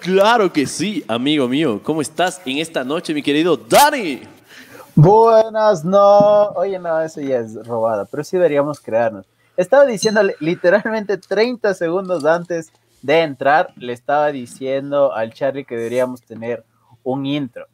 Claro que sí, amigo mío. ¿Cómo estás en esta noche, mi querido Dani? Buenas, no. Oye, no, eso ya es robada, pero sí deberíamos crearnos. Estaba diciéndole literalmente 30 segundos antes de entrar, le estaba diciendo al Charlie que deberíamos tener un intro.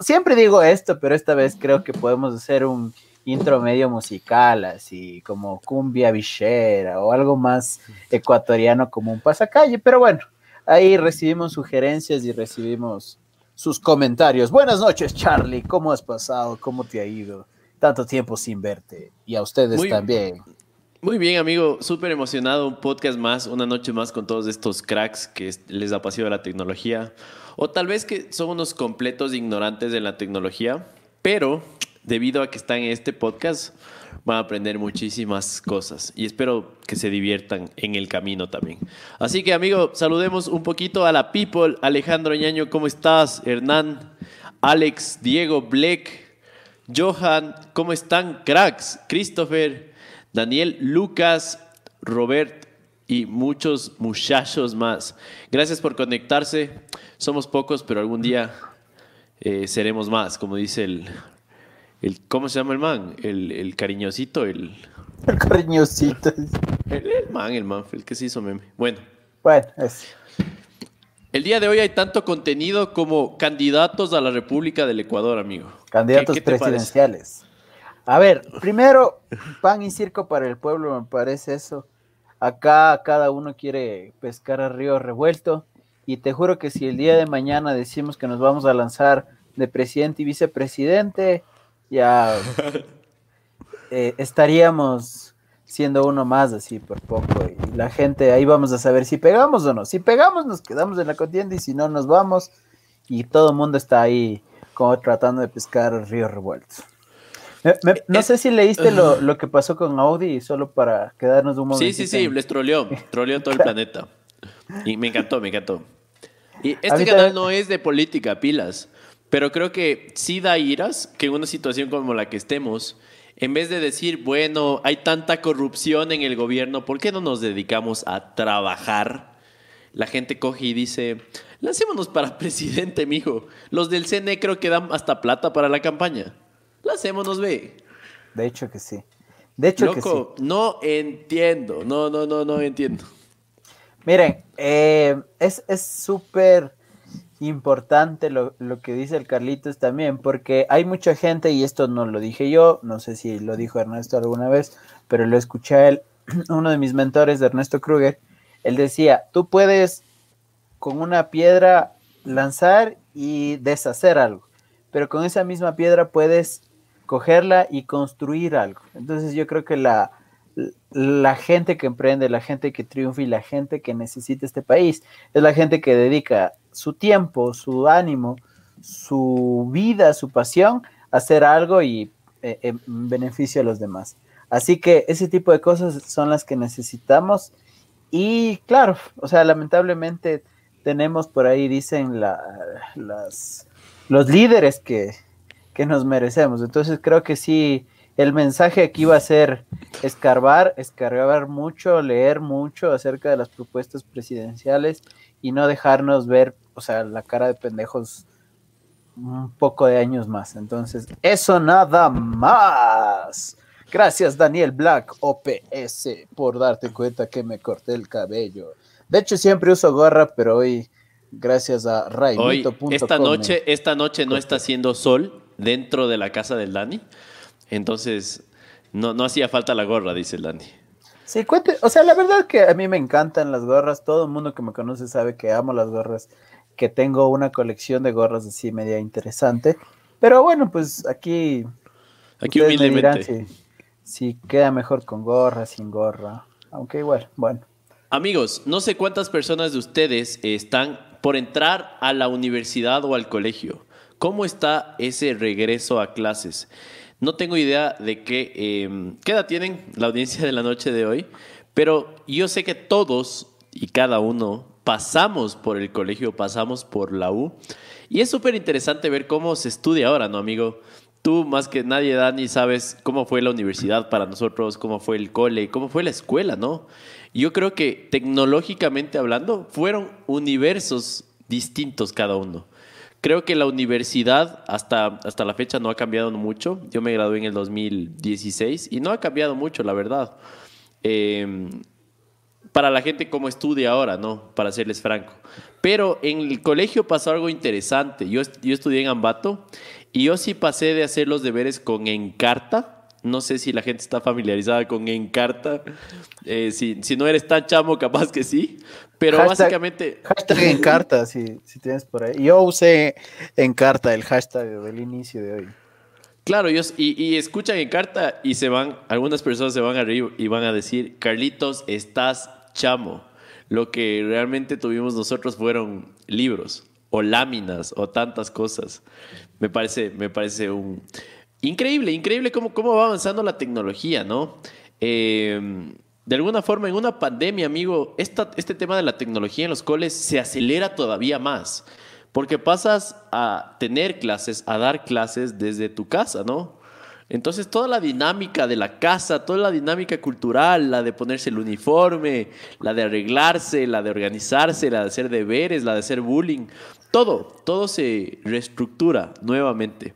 Siempre digo esto, pero esta vez creo que podemos hacer un intro medio musical, así como cumbia villera o algo más ecuatoriano como un pasacalle. Pero bueno, ahí recibimos sugerencias y recibimos sus comentarios. Buenas noches, Charlie. ¿Cómo has pasado? ¿Cómo te ha ido? Tanto tiempo sin verte. Y a ustedes también. Muy bien, amigo. Súper emocionado. Un podcast más, una noche más con todos estos cracks que les apasiona la tecnología. O tal vez que son unos completos ignorantes de la tecnología, pero debido a que están en este podcast, van a aprender muchísimas cosas y espero que se diviertan en el camino también. Así que, amigo, saludemos un poquito a la people. Alejandro Ñaño, ¿cómo estás? Hernán, Alex, Diego, Black, Johan, ¿cómo están? Cracks, Christopher, Daniel, Lucas, Robert y muchos muchachos más. Gracias por conectarse. Somos pocos, pero algún día eh, seremos más, como dice el el, ¿Cómo se llama el man? El, el cariñosito, el... El cariñosito. El, man, el man, el que se hizo meme. Bueno. Bueno, es... El día de hoy hay tanto contenido como candidatos a la República del Ecuador, amigo. Candidatos presidenciales. A ver, primero, pan y circo para el pueblo, me parece eso. Acá cada uno quiere pescar a río revuelto. Y te juro que si el día de mañana decimos que nos vamos a lanzar de presidente y vicepresidente, ya eh, estaríamos siendo uno más así por poco y la gente ahí vamos a saber si pegamos o no. Si pegamos nos quedamos en la contienda y si no nos vamos y todo el mundo está ahí como tratando de pescar ríos revueltos. no sé si leíste lo, lo, que pasó con Audi solo para quedarnos un momento. Sí, sí, sí, les troleó, troleó todo el planeta. Y me encantó, me encantó. Y este canal no es de política, pilas. Pero creo que sí da iras que en una situación como la que estemos, en vez de decir, bueno, hay tanta corrupción en el gobierno, ¿por qué no nos dedicamos a trabajar? La gente coge y dice, lancémonos para presidente, mijo. Los del CNE creo que dan hasta plata para la campaña. Lancémonos, ve. De hecho que sí. De hecho que sí. no entiendo. No, no, no, no entiendo. Miren, eh, es súper importante lo, que dice el Carlitos también, porque hay mucha gente, y esto no lo dije yo, no sé si lo dijo Ernesto alguna vez, pero lo escuché a él, uno de mis mentores, de Ernesto Kruger, él decía, tú puedes con una piedra lanzar y deshacer algo, pero con esa misma piedra puedes cogerla y construir algo. Entonces yo creo que la, la gente que emprende, la gente que triunfa y la gente que necesita este país es la gente que dedica su tiempo, su ánimo, su vida, su pasión, hacer algo y eh, en beneficio a los demás. Así que ese tipo de cosas son las que necesitamos. Y claro, o sea, lamentablemente tenemos por ahí, dicen las, los líderes que, que nos merecemos. Entonces creo que sí, el mensaje aquí va a ser escarbar, escarbar mucho, leer mucho acerca de las propuestas presidenciales y no dejarnos ver o sea, la cara de pendejos un poco de años más. Entonces, eso nada más. Gracias, Daniel Black, OPS, por darte cuenta que me corté el cabello. De hecho, siempre uso gorra, pero hoy, gracias a Raimito.com. Esta noche, esta noche no está haciendo sol dentro de la casa del Dani. Entonces, no, no hacía falta la gorra, dice el Dani. Sí, cuente, o sea, la verdad que a mí me encantan las gorras. Todo el mundo que me conoce sabe que amo las gorras que tengo una colección de gorras así media interesante. Pero bueno, pues aquí. Aquí humildemente. Si, queda mejor con gorra, sin gorra. Aunque igual, bueno. Amigos, no sé cuántas personas de ustedes están por entrar a la universidad o al colegio. ¿Cómo está ese regreso a clases? No tengo idea de qué, em, qué edad tienen la audiencia de la noche de hoy, pero yo sé que todos y cada uno pasamos por el colegio, pasamos por la U. Y es súper interesante ver cómo se estudia ahora, ¿no, amigo? tú más que nadie, Dani, sabes cómo fue la universidad para nosotros, cómo fue el cole, cómo fue la escuela, ¿no? Yo creo que tecnológicamente hablando, fueron universos distintos cada uno. Creo que la universidad hasta, hasta la fecha no ha cambiado mucho. Yo me gradué en el 2016 y no ha cambiado mucho, la verdad. Em, para la gente como estudia ahora, ¿no? Para serles franco. Pero en el colegio pasó algo interesante. Yo, yo estudié en Ambato y yo sí pasé de hacer los deberes con Encarta no sé si la gente está familiarizada con Encarta. Eh, si, si, no eres tan chamo, capaz que sí. Pero básicamente. Hashtag Encarta, si, si tienes por ahí. Yo usé Encarta, el hashtag del inicio de hoy. Claro, y, y escuchan Encarta y se van, algunas personas se van a reír y van a decir, Carlitos, estás chamo. Lo que realmente tuvimos nosotros fueron libros o láminas o tantas cosas. Me parece, me parece un, Increíble, increíble cómo, cómo va avanzando la tecnología, ¿no? Eh, de alguna forma, en una pandemia, amigo, este tema de la tecnología en los coles se acelera todavía más, porque pasas a tener clases, a dar clases desde tu casa, ¿no? Entonces, toda la dinámica de la casa, toda la dinámica cultural, la de ponerse el uniforme, la de arreglarse, la de organizarse, la de hacer deberes, la de hacer bullying, todo, todo se reestructura nuevamente.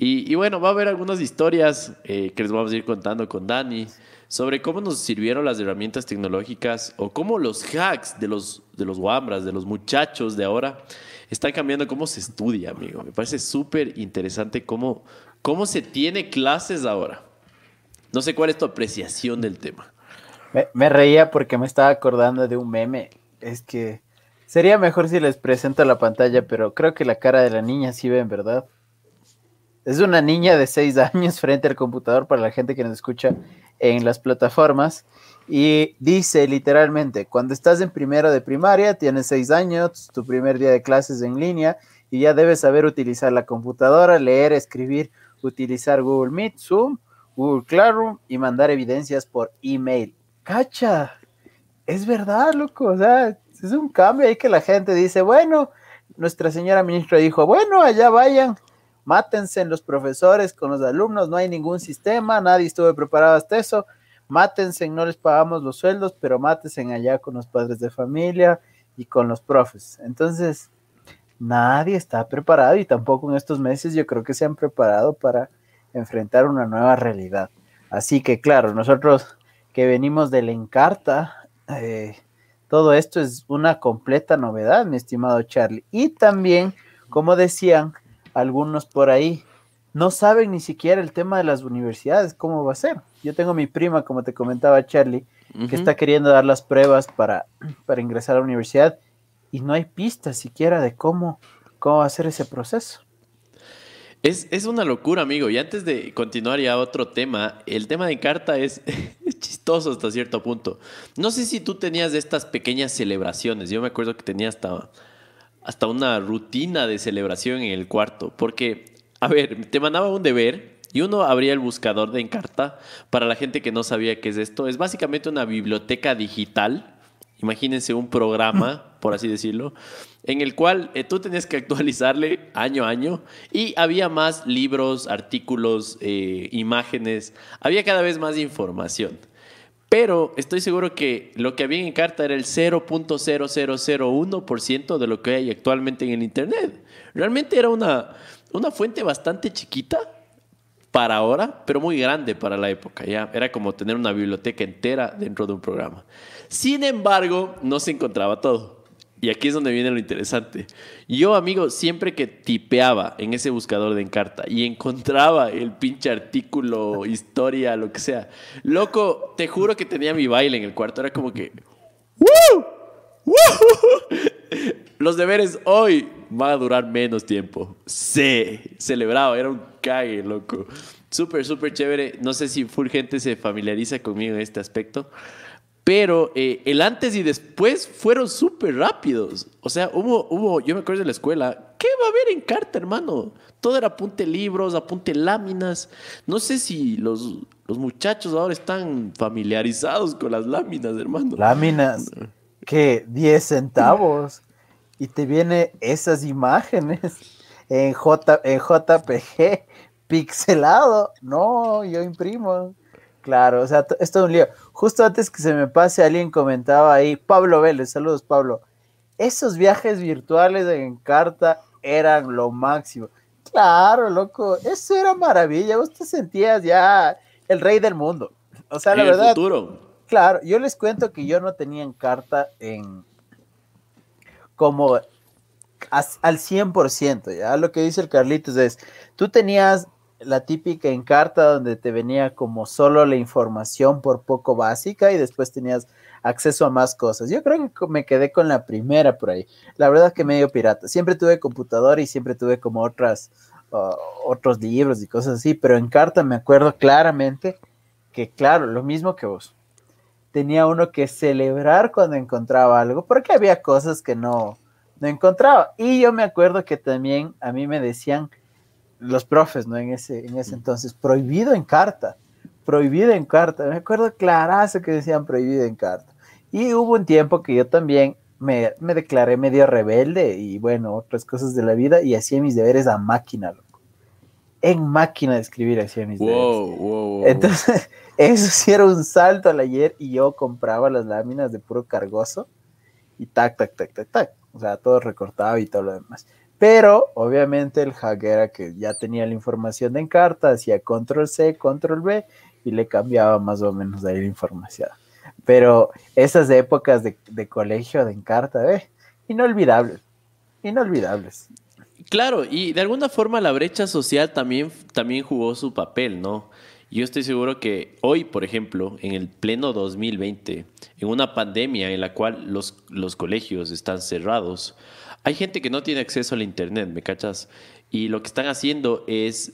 Y, bueno, va a haber algunas historias eh, que les vamos a ir contando con Dani sobre cómo nos sirvieron las herramientas tecnológicas o cómo los hacks de los, de los Wambras, de los muchachos de ahora, están cambiando cómo se estudia, amigo. Me parece súper interesante cómo, cómo se tiene clases ahora. No sé cuál es tu apreciación del tema. Me, me reía porque me estaba acordando de un meme. Es que sería mejor si les presento la pantalla, pero creo que la cara de la niña sí ven, ¿verdad? Es una niña de seis años frente al computador para la gente que nos escucha en las plataformas. Y dice literalmente, cuando estás en primero de primaria, tienes seis años, tu primer día de clases en línea y ya debes saber utilizar la computadora, leer, escribir, utilizar Google Meet, Zoom, Google Classroom y mandar evidencias por email. ¡Cacha! Es verdad, loco. O sea, es un cambio ahí que la gente dice, bueno, nuestra señora ministra dijo, bueno, allá vayan mátense los profesores con los alumnos, no hay ningún sistema, nadie estuvo preparado hasta eso, mátense, no les pagamos los sueldos, pero mátense allá con los padres de familia y con los profes. Entonces, nadie está preparado y tampoco en estos meses yo creo que se han preparado para enfrentar una nueva realidad. Así que claro, nosotros que venimos del Encarta, eh, todo esto es una completa novedad, mi estimado Charlie. Y también, como decían, algunos por ahí no saben ni siquiera el tema de las universidades, cómo va a ser. Yo tengo mi prima, como te comentaba Charlie, que está queriendo dar las pruebas para, para ingresar a la universidad y no hay pistas siquiera de cómo, cómo va a ser ese proceso. Es, es, una locura, amigo. Y antes de continuar ya a otro tema, el tema de carta es, es, chistoso hasta cierto punto. No sé si tú tenías estas pequeñas celebraciones. Yo me acuerdo que tenía hasta hasta una rutina de celebración en el cuarto, porque, a ver, te mandaba un deber y uno abría el buscador de Encarta. Para la gente que no sabía qué es esto, es básicamente una biblioteca digital. Imagínense un programa, por así decirlo, en el cual eh, tú tenías que actualizarle año a año y había más libros, artículos, eh, imágenes, había cada vez más información. Pero estoy seguro que lo que había en carta era el 0.0001% de lo que hay actualmente en el Internet. Realmente era una, una fuente bastante chiquita para ahora, pero muy grande para la época. ¿ya? Era como tener una biblioteca entera dentro de un programa. Sin embargo, no se encontraba todo. Y aquí es donde viene lo interesante. Yo, amigo, siempre que tipeaba en ese buscador de Encarta y encontraba el pinche artículo, historia, lo que sea, loco, te juro que tenía mi baile en el cuarto. Era como que. ¡Woo! ¡Woo! Los deberes hoy van a durar menos tiempo. Sí, celebrado, era un cague, loco. Súper, súper chévere. No sé si full gente se familiariza conmigo en este aspecto. Pero eh, el antes y después fueron súper rápidos. O sea, hubo, hubo, yo me acuerdo de la escuela, ¿qué va a haber en carta, hermano? Todo era apunte libros, apunte láminas. No sé si los, los muchachos ahora están familiarizados con las láminas, hermano. Láminas, que 10 centavos. Y te viene esas imágenes en, J, en JPG pixelado. No, yo imprimo. Claro, o sea, esto es todo un lío. Justo antes que se me pase, alguien comentaba ahí, Pablo Vélez, saludos Pablo. Esos viajes virtuales en carta eran lo máximo. Claro, loco, eso era maravilla. Vos te sentías ya el rey del mundo. O sea, la verdad. Claro, yo les cuento que yo no tenía en carta en como al 100%, ya lo que dice el Carlitos es, tú tenías la típica encarta donde te venía como solo la información por poco básica y después tenías acceso a más cosas. Yo creo que me quedé con la primera por ahí. La verdad que medio pirata. Siempre tuve computadora y siempre tuve como otras, otros libros y cosas así, pero en carta me acuerdo claramente que, claro, lo mismo que vos. Tenía uno que celebrar cuando encontraba algo, porque había cosas que no, no encontraba. Y yo me acuerdo que también a mí me decían los profes, ¿no? En ese, en ese entonces, prohibido en carta, prohibido en carta. Me acuerdo clarazo que decían prohibido en carta. Y hubo un tiempo que yo también me, me, declaré medio rebelde y bueno, otras cosas de la vida y hacía mis deberes a máquina, loco. En máquina de escribir hacía mis deberes. Entonces, eso sí era un salto al ayer y yo compraba las láminas de puro cargoso y tac, tac, tac, tac, tac. O sea, todo recortado y todo lo demás. Pero obviamente el hack era que ya tenía la información en carta, hacía control C, control B y le cambiaba más o menos ahí la información. Pero esas épocas de, colegio de Encarta, eh, inolvidables, inolvidables. Claro, y de alguna forma la brecha social también, también jugó su papel, ¿no? Yo estoy seguro que hoy, por ejemplo, en el pleno 2020, en una pandemia en la cual los, los colegios están cerrados, hay gente que no tiene acceso al Internet, ¿me cachas? Y lo que están haciendo es,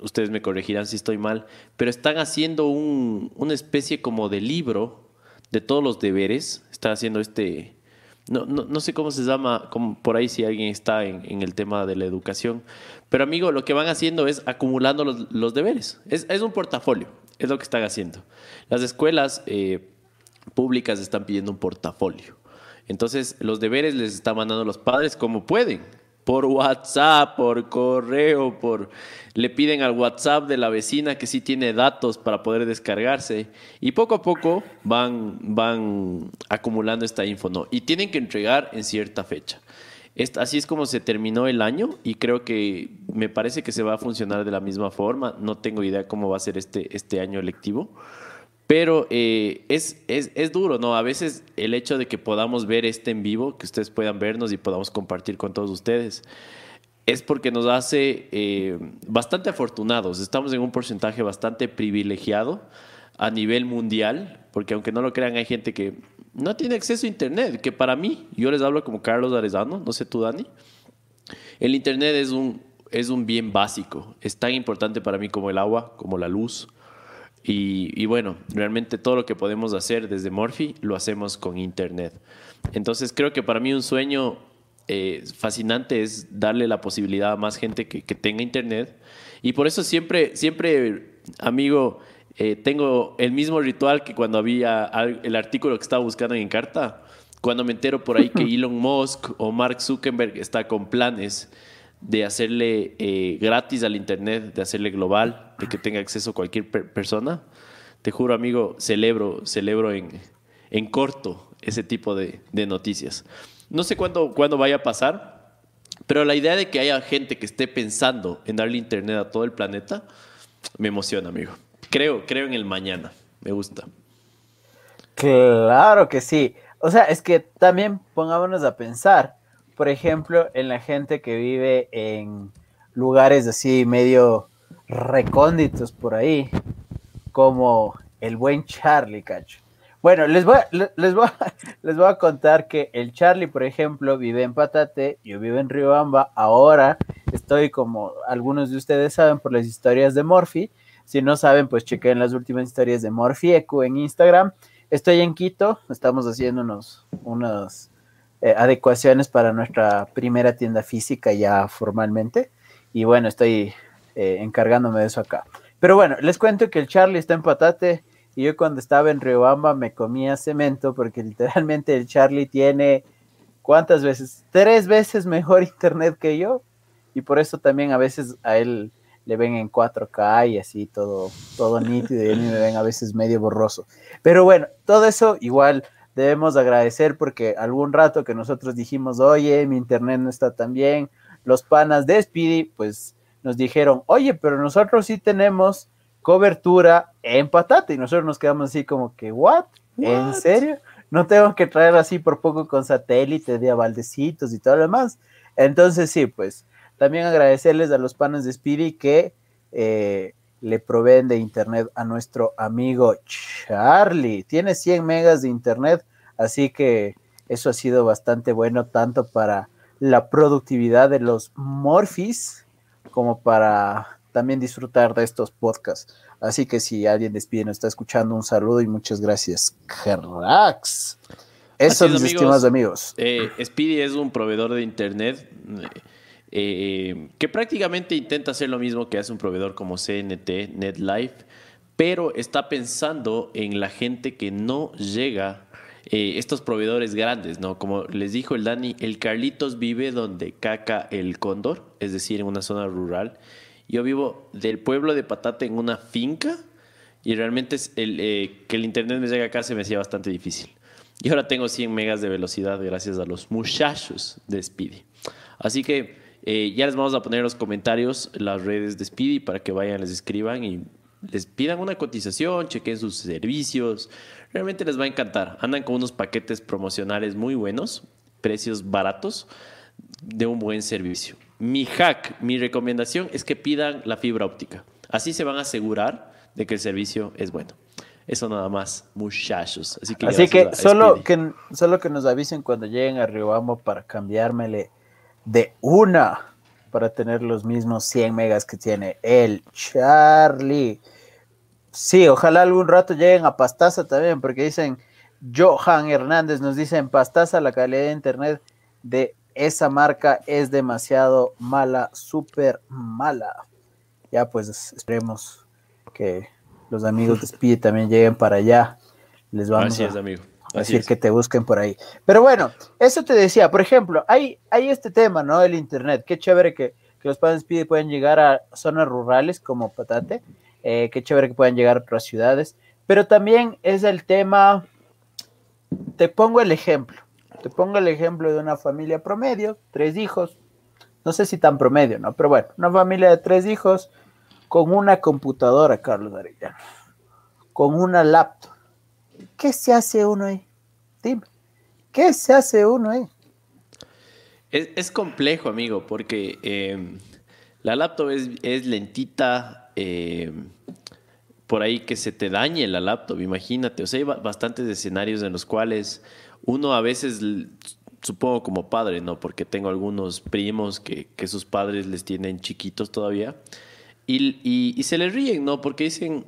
ustedes me corregirán si estoy mal, pero están haciendo un, una especie como de libro de todos los deberes. Están haciendo este, no, no, sé cómo se llama, como por ahí si alguien está en, el tema de la educación. Pero amigo, lo que van haciendo es acumulando los, deberes. Es, es, un portafolio, es lo que están haciendo. Las escuelas eh, públicas están pidiendo un portafolio. Entonces, los deberes les están mandando los padres como pueden por WhatsApp, por correo, por le piden al WhatsApp de la vecina que sí tiene datos para poder descargarse y poco a poco van van acumulando esta info, ¿no? Y tienen que entregar en cierta fecha. así es como se terminó el año y creo que me parece que se va a funcionar de la misma forma. No tengo idea cómo va a ser este, este año electivo. Pero eh, es, es, es, duro, ¿no? A veces el hecho de que podamos ver este en vivo, que ustedes puedan vernos y podamos compartir con todos ustedes, es porque nos hace eh, bastante afortunados. Estamos en un porcentaje bastante privilegiado a nivel mundial, porque aunque no lo crean, hay gente que no tiene acceso a Internet, que para mí, yo les hablo como Carlos Arezano, no sé tú, Dani, el Internet es un, es un bien básico, es tan importante para mí como el agua, como la luz, y, bueno, realmente todo lo que podemos hacer desde Morphy lo hacemos con Internet. Entonces creo que para mí un sueño eh, fascinante es darle la posibilidad a más gente que, tenga Internet. Y por eso siempre, siempre, amigo, eh, tengo el mismo ritual que cuando había el artículo que estaba buscando en Carta. Cuando me entero por ahí que Elon Musk o Mark Zuckerberg está con planes de hacerle eh, gratis al Internet, de hacerle global, de que tenga acceso cualquier persona. Te juro, amigo, celebro, celebro en, en corto ese tipo de, de noticias. No sé cuándo, cuándo vaya a pasar, pero la idea de que haya gente que esté pensando en darle Internet a todo el planeta, me emociona, amigo. Creo, creo en el mañana. Me gusta. Claro que sí. O sea, es que también pongámonos a pensar por ejemplo, en la gente que vive en lugares así medio recónditos por ahí, como el buen Charlie, cacho. Bueno, les voy, a, les, voy les voy a contar que el Charlie, por ejemplo, vive en Patate, yo vivo en Riobamba, ahora estoy como algunos de ustedes saben por las historias de Morphy, si no saben, pues chequen las últimas historias de Morphy Eco en Instagram. Estoy en Quito, estamos haciendo unos, unos eh, adecuaciones para nuestra primera tienda física ya formalmente. Y bueno, estoy eh, encargándome de eso acá. Pero bueno, les cuento que el Charlie está en patate y yo cuando estaba en Riobamba me comía cemento porque literalmente el Charlie tiene, ¿cuántas veces? Tres veces mejor internet que yo. Y por eso también a veces a él le ven en 4K y así todo, todo nítido y a mí me ven a veces medio borroso. Pero bueno, todo eso igual debemos agradecer porque algún rato que nosotros dijimos, oye, mi internet no está tan bien, los panas de Speedy, pues nos dijeron, oye, pero nosotros sí tenemos cobertura en patata y nosotros nos quedamos así como que, ¿what? ¿En serio? No tengo que traer así por poco con satélite de avaldecitos y todo lo demás. Entonces sí, pues también agradecerles a los panes de Speedy que eh, le proveen de internet a nuestro amigo Charlie. Tiene 100 megas de internet, así que eso ha sido bastante bueno tanto para la productividad de los Morphis como para también disfrutar de estos podcasts. Así que si alguien despide nos está escuchando, un saludo y muchas gracias, cracks. Eso, mis estimados amigos. Eh, Speedy es un proveedor de internet eh, que prácticamente intenta hacer lo mismo que hace un proveedor como CNT, NetLife, pero está pensando en la gente que no llega, eh, estos proveedores grandes, ¿no? Como les dijo el Dani, el Carlitos vive donde caca el cóndor, es decir, en una zona rural. Yo vivo del pueblo de Patate en una finca y realmente el, eh, que el internet me llegue acá se me hacía bastante difícil. Y ahora tengo 100 megas de velocidad gracias a los muchachos de Speedy. Así que eh, ya les vamos a poner en los comentarios las redes de Speedy para que vayan, les escriban y les pidan una cotización, chequen sus servicios. Realmente les va a encantar. Andan con unos paquetes promocionales muy buenos, precios baratos de un buen servicio. Mi hack, mi recomendación es que pidan la fibra óptica. Así se van a asegurar de que el servicio es bueno. Eso nada más, muchachos. Así que, Así que solo, que solo que nos avisen cuando lleguen a Riobambo para cambiarmele de una para tener los mismos 100 megas que tiene el Charlie. Sí, ojalá algún rato lleguen a Pastaza también, porque dicen, Johan Hernández nos dice en Pastaza la calidad de internet de esa marca es demasiado mala, súper mala. Ya pues esperemos que los amigos de Speed también lleguen para allá. Les vamos a, amigo decir que te busquen por ahí. Pero bueno, eso te decía, por ejemplo, hay, hay este tema, ¿no? El Internet. Qué chévere que, los padres pide pueden llegar a zonas rurales como Patate. Eh, qué chévere que puedan llegar a otras ciudades. Pero también es el tema, te pongo el ejemplo. Te pongo el ejemplo de una familia promedio, tres hijos. No sé si tan promedio, ¿no? Pero bueno, una familia de tres hijos con una computadora, Carlos Arellano. Con una laptop ¿Qué se hace uno ahí? Dime, ¿qué se hace uno ahí? Es, complejo, amigo, porque em, la laptop es, lentita. Em, por ahí que se te dañe la laptop, imagínate. O sea, hay bastantes escenarios en los cuales uno a veces, supongo como padre, ¿no? Porque tengo algunos primos que, sus padres les tienen chiquitos todavía. Y, y, se les ríen, ¿no? Porque dicen,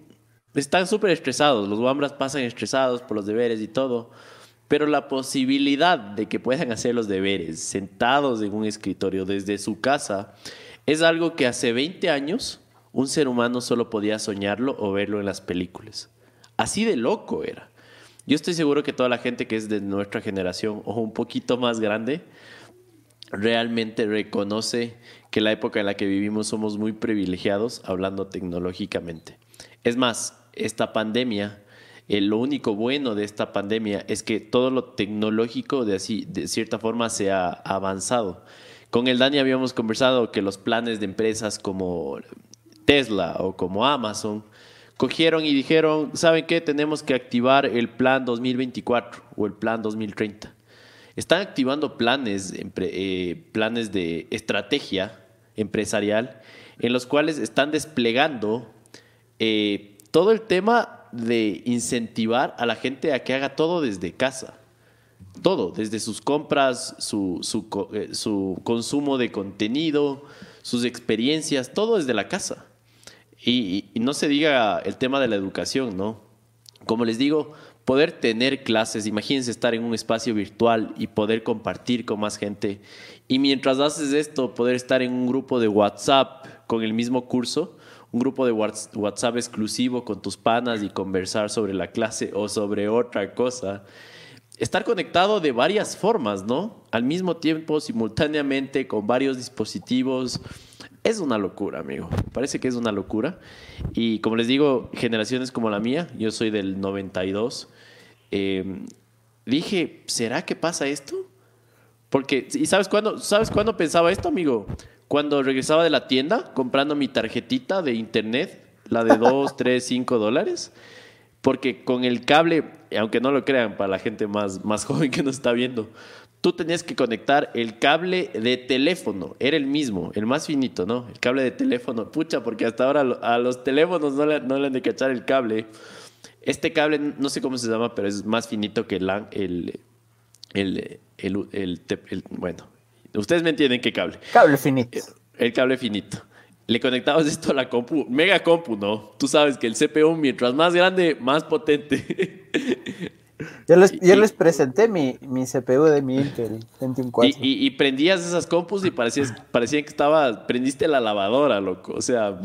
están súper estresados, los Wambras pasan estresados por los deberes y todo, pero la posibilidad de que puedan hacer los deberes sentados en un escritorio desde su casa es algo que hace 20 años un ser humano solo podía soñarlo o verlo en las películas. Así de loco era. Yo estoy seguro que toda la gente que es de nuestra generación o un poquito más grande realmente reconoce que la época en la que vivimos somos muy privilegiados hablando tecnológicamente. Es más, esta pandemia, eh, lo único bueno de esta pandemia es que todo lo tecnológico de, así, de cierta forma se ha avanzado. Con el Dani habíamos conversado que los planes de empresas como Tesla o como Amazon cogieron y dijeron, ¿saben qué? Tenemos que activar el plan 2024 o el plan 2030. Están activando planes, eh, planes de estrategia empresarial en los cuales están desplegando eh, todo el tema de incentivar a la gente a que haga todo desde casa. Todo, desde sus compras, su, eh, consumo de contenido, sus experiencias, todo desde la casa. Y, y, no se diga el tema de la educación, ¿no? Como les digo, poder tener clases, imagínense estar en un espacio virtual y poder compartir con más gente. Y mientras haces esto, poder estar en un grupo de WhatsApp con el mismo curso, un grupo de WhatsApp exclusivo con tus panas y conversar sobre la clase o sobre otra cosa. Estar conectado de varias formas, ¿no? Al mismo tiempo, simultáneamente, con varios dispositivos. Es una locura, amigo. Parece que es una locura. Y como les digo, generaciones como la mía, yo soy del 92, eh, dije, ¿será que pasa esto? Porque, ¿y sabes cuándo, sabes cuándo pensaba esto, amigo? Cuando regresaba de la tienda comprando mi tarjetita de internet, la de 2, 3, 5 dólares. Porque con el cable, aunque no lo crean, para la gente más, más joven que nos está viendo, tú tenías que conectar el cable de teléfono, era el mismo, el más finito, ¿no? El cable de teléfono, pucha, porque hasta ahora a los teléfonos no le, no le han de cachar el cable. Este cable, no sé cómo se llama, pero es más finito que el, el, el, el, bueno, ustedes me entienden qué cable. Cable finito. El, cable finito. Le conectabas esto a la compu, mega compu, ¿no? Tú sabes que el CPU, mientras más grande, más potente. Yo les, yo les presenté mi, mi, CPU de mi Intel 21 y, y, prendías esas compus y parecías, parecía que estaba, prendiste la lavadora, loco. O sea,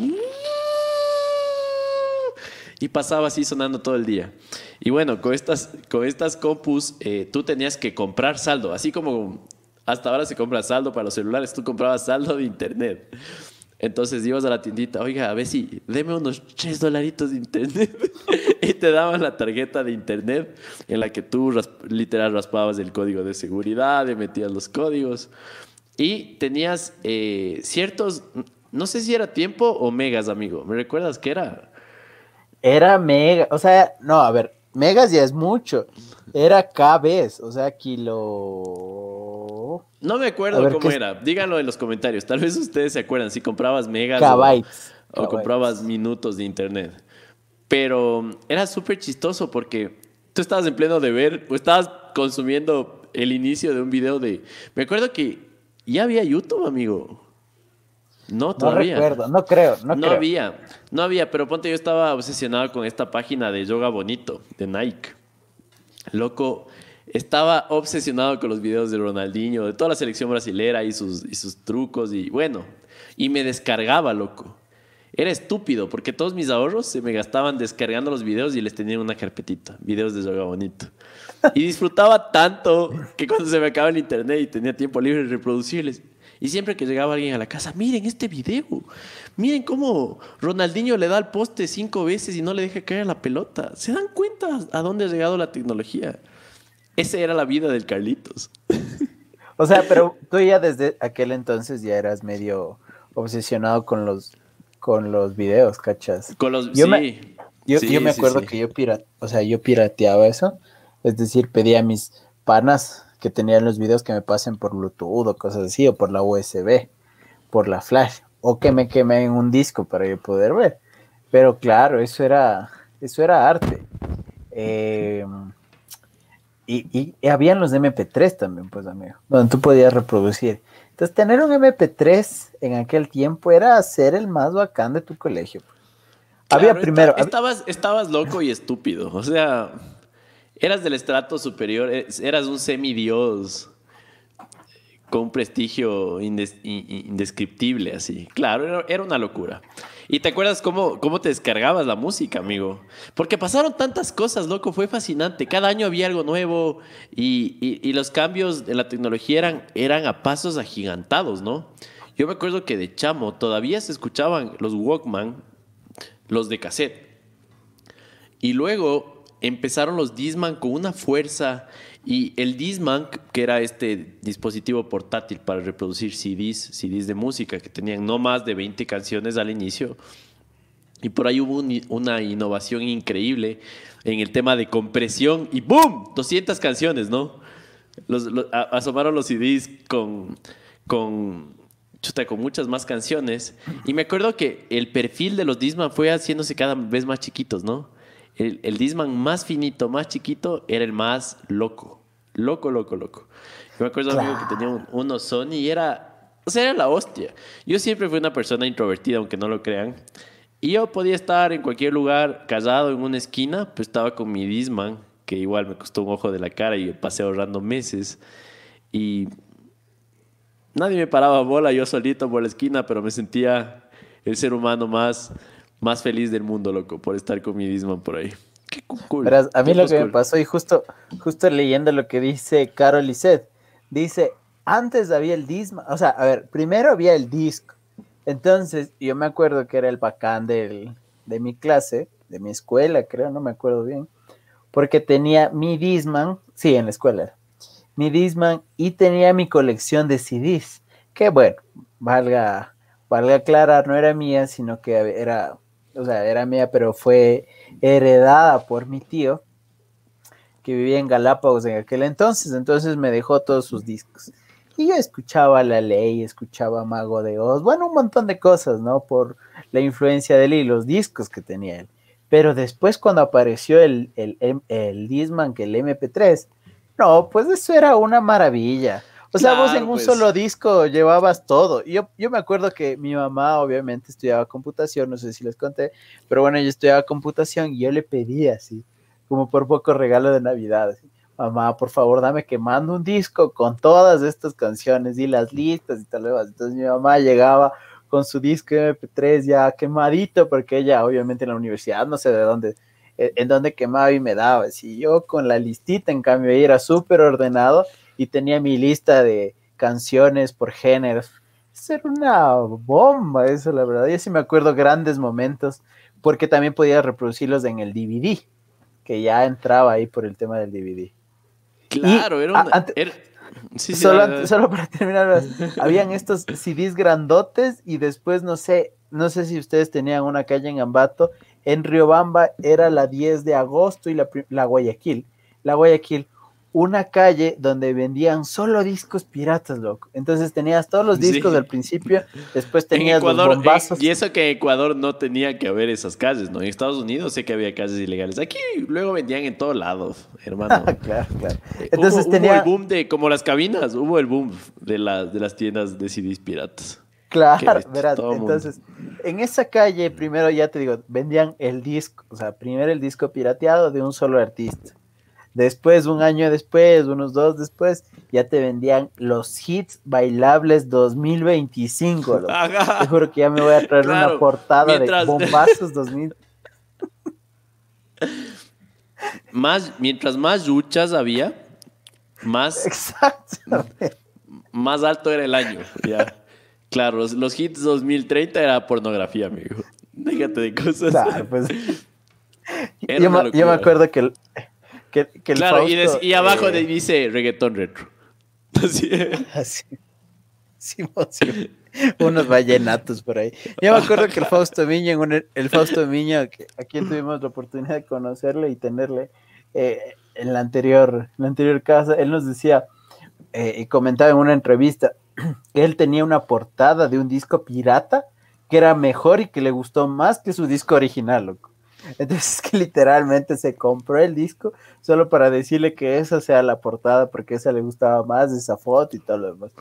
y pasaba así sonando todo el día. Y bueno, con estas, con estas compus, eh, tú tenías que comprar saldo, así como hasta ahora se compra saldo para los celulares, tú comprabas saldo de internet. Entonces ibas a la tiendita, oiga, a ver si, deme unos 3 dolaritos de internet. y te daban la tarjeta de internet en la que tú literal raspabas el código de seguridad, le metías los códigos. Y tenías eh, ciertos, no sé si era tiempo o megas, amigo. ¿Me recuerdas qué era? Era mega, o sea, no, a ver, megas ya es mucho. Era KBs, o sea, kilo no me acuerdo cómo era. Díganlo en los comentarios. Tal vez ustedes se acuerdan si comprabas megas o, comprabas minutos de internet. Pero era súper chistoso porque tú estabas en pleno deber o estabas consumiendo el inicio de un video de... Me acuerdo que ya había YouTube, amigo. No, todavía. No recuerdo, no creo, no, no había, no había, pero ponte, yo estaba obsesionado con esta página de Yoga Bonito, de Nike. Loco, estaba obsesionado con los videos de Ronaldinho, de toda la selección brasilera y sus, y sus trucos y bueno, y me descargaba, loco. Era estúpido porque todos mis ahorros se me gastaban descargando los videos y les tenía una carpetita, videos de yoga bonito. Y disfrutaba tanto que cuando se me acaba el internet y tenía tiempo libre reproducirles. Y siempre que llegaba alguien a la casa, miren este video, miren cómo Ronaldinho le da al poste cinco veces y no le deja caer la pelota. ¿Se dan cuenta a dónde ha llegado la tecnología? Esa era la vida del Carlitos. O sea, pero tú ya desde aquel entonces ya eras medio obsesionado con los con los videos, ¿cachas? Con los yo Me, yo, me acuerdo que yo o sea, yo pirateaba eso, es decir, pedía a mis panas que tenían los videos que me pasen por Bluetooth o cosas así, o por la USB, por la flash, o que me quemen un disco para yo poder ver. Pero claro, eso era, eso era arte. Eh, y, y, habían los MP3 también, pues, amigo, donde tú podías reproducir. Entonces, tener un MP3 en aquel tiempo era ser el más bacán de tu colegio. Pues. había primero. Estabas, estabas loco y estúpido. O sea, eras del estrato superior, eras un semidios con un prestigio indescriptible, así. Claro, era una locura. ¿Y te acuerdas cómo, cómo te descargabas la música, amigo? Porque pasaron tantas cosas, loco, fue fascinante. Cada año había algo nuevo y, los cambios de la tecnología eran, eran a pasos agigantados, ¿no? Yo me acuerdo que de chamo todavía se escuchaban los Walkman, los de cassette. Y luego empezaron los Disman con una fuerza y el Disman, que era este dispositivo portátil para reproducir CDs, CDs de música, que tenían no más de 20 canciones al inicio. Y por ahí hubo una innovación increíble en el tema de compresión y ¡boom! 200 canciones, ¿no? Los, asomaron los CDs con, con, con muchas más canciones. Y me acuerdo que el perfil de los Disman fue haciéndose cada vez más chiquitos, ¿no? El, el Disman más finito, más chiquito, era el más loco. Loco, loco, loco. Yo me acuerdo amigo que tenía un, uno Sony y era, o sea, era la hostia. Yo siempre fui una persona introvertida, aunque no lo crean. Y yo podía estar en cualquier lugar, callado en una esquina, pues estaba con mi Disman, que igual me costó un ojo de la cara y pasé ahorrando meses. Y nadie me paraba bola, yo solito por la esquina, pero me sentía el ser humano más más feliz del mundo, loco, por estar con mi Disman por ahí. Qué cool. a mí lo que me pasó, y justo, justo leyendo lo que dice Carol Lisset, dice, antes había el Disman, o sea, a ver, primero había el disco, Entonces, yo me acuerdo que era el bacán del, de mi clase, de mi escuela, creo, no me acuerdo bien, porque tenía mi Disman, sí, en la escuela, mi Disman y tenía mi colección de CDs, que bueno, valga, valga aclarar, no era mía, sino que era, o sea, era mía, pero fue heredada por mi tío, que vivía en Galápagos en aquel entonces, entonces me dejó todos sus discos. Y yo escuchaba La Ley, escuchaba Mago de Oz, bueno, un montón de cosas, ¿no? Por la influencia de él y los discos que tenía él. Pero después cuando apareció el, el, el, Disman, que el MP3, no, pues eso era una maravilla. O sea, vos en un pues. solo disco llevabas todo. Yo, yo me acuerdo que mi mamá obviamente estudiaba computación, no sé si les conté, pero bueno, yo estudiaba computación y yo le pedía así, como por poco regalo de Navidad. Así mamá, por favor, dame que mando un disco con todas estas canciones y las listas y tal. Entonces mi mamá llegaba con su disco MP3 ya quemadito, porque ella obviamente en la universidad, no sé de dónde, eh, en dónde quemaba y me daba. Si yo con la listita, en cambio, era súper ordenado y tenía mi lista de canciones por géneros. Eso era una bomba, eso, la verdad. Yo sí me acuerdo grandes momentos, porque también podía reproducirlos en el DVD, que ya entraba ahí por el tema del DVD. Claro, era un... solo, para terminar, habían estos CDs grandotes y después, no sé, no sé si ustedes tenían una calle en Ambato, en Riobamba era la 10 de agosto y la, la Guayaquil. La Guayaquil, una calle donde vendían solo discos piratas, loco. Entonces tenías todos los discos del principio, después tenías los bombazos. y eso que Ecuador no tenía que haber esas calles, ¿no? En Estados Unidos sé que había calles ilegales. Aquí luego vendían en todos lados, hermano. claro, claro. Eh, Entonces tenía... el boom de, como las cabinas, hubo el boom de, de las tiendas de CDs piratas. Claro, verás. Entonces, en esa calle, primero ya te digo, vendían el disco, o sea, primero el disco pirateado de un solo artista. Después, un año después, unos dos después, ya te vendían los hits bailables 2025. Te juro que ya me voy a traer una portada de bombazos 2000. más, mientras más luchas había, más, más alto era el año. Ya. Claro, los, hits 2030 era pornografía, amigo. Déjate de cosas. Pues, yo, me, acuerdo que claro, y, abajo eh, dice reggaetón retro. Así. Sí, Unos vallenatos por ahí. Yo me acuerdo que el Fausto Miño, el Fausto Miño, que aquí tuvimos la oportunidad de conocerle y tenerle eh, en, la anterior, en la anterior casa, él nos decía eh, y comentaba en una entrevista que él tenía una portada de un disco pirata que era mejor y que le gustó más que su disco original, loco. Entonces que literalmente se compró el disco solo para decirle que esa sea la portada porque esa le gustaba más, esa foto y todo lo demás.